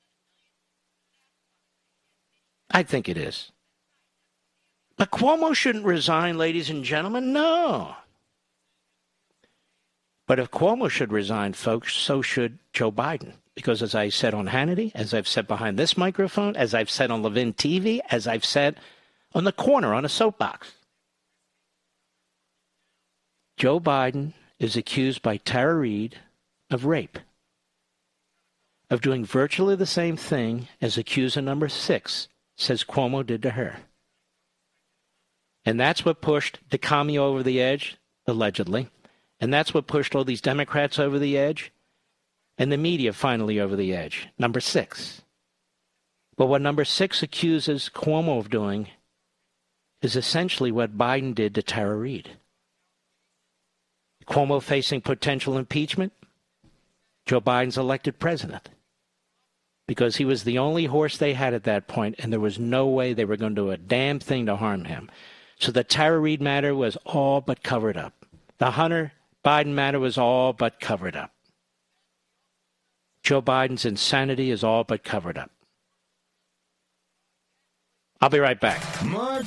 I think it is. But Cuomo shouldn't resign, ladies and gentlemen. No. But if Cuomo should resign, folks, so should Joe Biden. Because as I said on Hannity, as I've said behind this microphone, as I've said on Levin TV, as I've said on the corner on a soapbox, Joe Biden is accused by Tara Reade of rape, of doing virtually the same thing as accuser number six says Cuomo did to her. And that's what pushed DeCamio over the edge, allegedly. And that's what pushed all these Democrats over the edge and the media finally over the edge. Number six. But what number six accuses Cuomo of doing is essentially what Biden did to Tara Reade. Cuomo facing potential impeachment, Joe Biden's elected president because he was the only horse they had at that point, and there was no way they were going to do a damn thing to harm him. So the Tara Reade matter was all but covered up. The Hunter Biden matter was all but covered up. Joe Biden's insanity is all but covered up. I'll be right back. Mark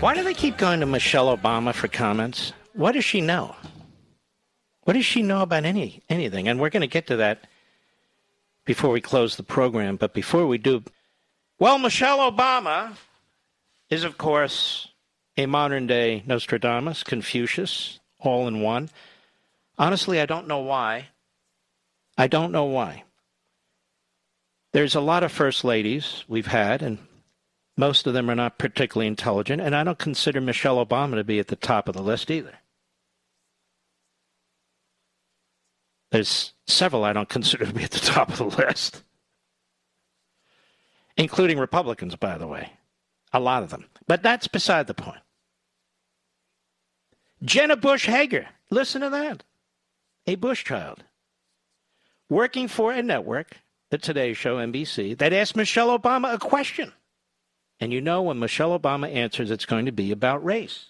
Why do they keep going to Michelle Obama for comments? What does she know? What does she know about any anything? And we're going to get to that before we close the program. But before we do, well, Michelle Obama is, of course, a modern day Nostradamus, Confucius, all in one. Honestly, I don't know why. I don't know why. There's a lot of first ladies we've had, and most of them are not particularly intelligent, and I don't consider Michelle Obama to be at the top of the list either. There's several I don't consider to be at the top of the list, including Republicans, by the way. A lot of them. But that's beside the point. Jenna Bush Hager, listen to that. A Bush child working for a network, the Today Show, NBC, that asked Michelle Obama a question. And you know, when Michelle Obama answers, it's going to be about race.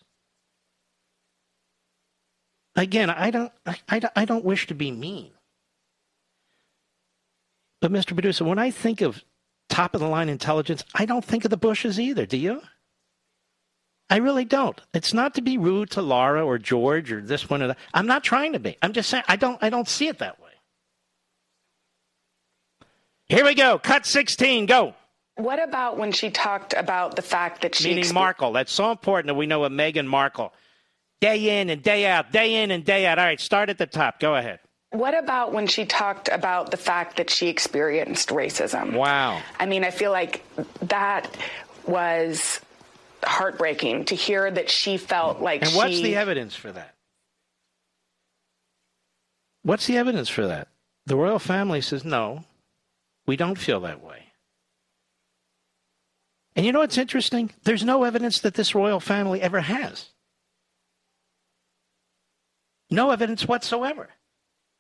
Again, I don't, I, I don't wish to be mean. But, Mr. Producer, when I think of top of the line intelligence, I don't think of the Bushes either, do you? I really don't. It's not to be rude to Laura or George or this one or that. I'm not trying to be. I'm just saying I don't I don't see it that way. Here we go. Cut 16. Go. What about when she talked about the fact that she meaning exp- Markle? That's so important that we know what Meghan Markle, day in and day out, day in and day out. All right, start at the top. Go ahead. What about when she talked about the fact that she experienced racism? Wow. I mean, I feel like that was heartbreaking to hear that she felt like and she... what's the evidence for that? What's the evidence for that? The royal family says no, we don't feel that way. And you know what's interesting? There's no evidence that this royal family ever has. No evidence whatsoever.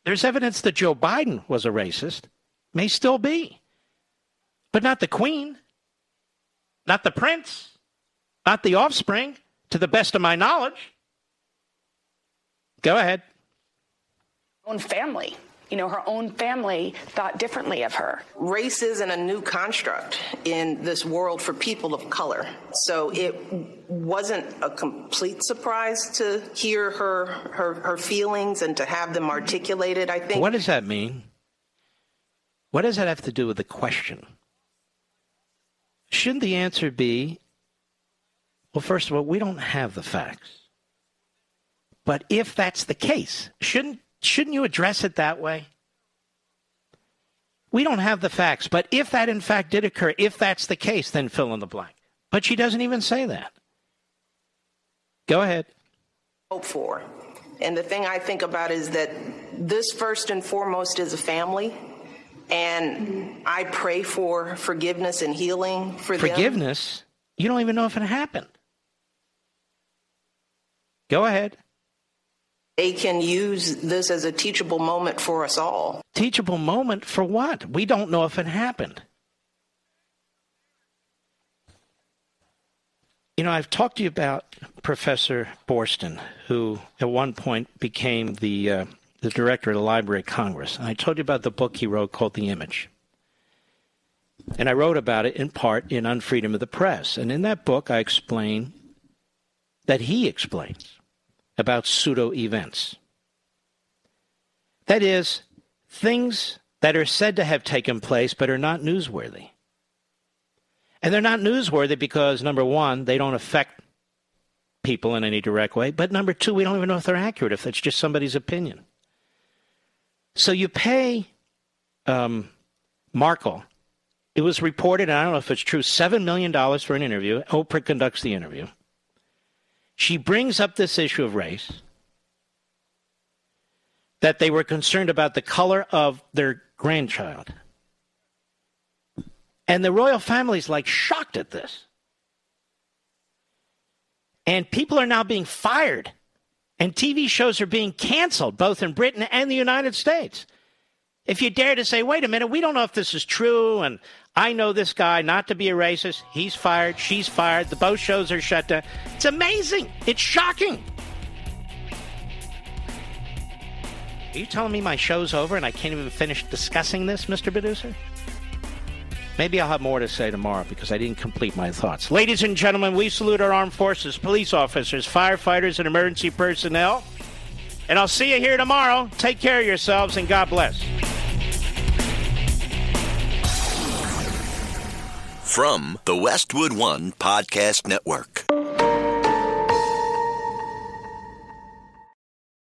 There's evidence that Joe Biden was a racist, may still be, but not the Queen, not the Prince, not the offspring, to the best of my knowledge. Go ahead. Own family. You know, her own family thought differently of her. Race isn't a new construct in this world for people of color. So it wasn't a complete surprise to hear her her, her feelings and to have them articulated. I think. What does that mean? What does that have to do with the question? Shouldn't the answer be well, first of all, we don't have the facts. But if that's the case, shouldn't shouldn't you address it that way? We don't have the facts, but if that in fact did occur, if that's the case, then fill in the blank. But she doesn't even say that. Go ahead. Hope for. And the thing I think about is that this first and foremost is a family. And I pray for forgiveness and healing for forgiveness? them. Forgiveness? You don't even know if it happened. Go ahead. They can use this as a teachable moment for us all. Teachable moment for what? We don't know if it happened. You know, I've talked to you about Professor Boorstin, who at one point became the uh, the director of the Library of Congress. And I told you about the book he wrote called The Image. And I wrote about it in part in Unfreedom of the Press. And in that book, I explain that he explains about pseudo events. That is, things that are said to have taken place but are not newsworthy. And they're not newsworthy because, number one, they don't affect people in any direct way. But number two, we don't even know if they're accurate, if it's just somebody's opinion. So you pay um, Markle, it was reported, and I don't know if it's true, $7 million for an interview. Oprah conducts the interview. She brings up this issue of race, that they were concerned about the color of their grandchild. And the royal family's like shocked at this. And people are now being fired. And TV shows are being canceled, both in Britain and the United States. If you dare to say, wait a minute, we don't know if this is true, and I know this guy not to be a racist. He's fired. She's fired. The both shows are shut down. It's amazing. It's shocking. Are you telling me my show's over and I can't even finish discussing this, Mr. Producer? Maybe I'll have more to say tomorrow because I didn't complete my thoughts. Ladies and gentlemen, we salute our armed forces, police officers, firefighters, and emergency personnel. And I'll see you here tomorrow. Take care of yourselves and God bless. From the Westwood One Podcast Network.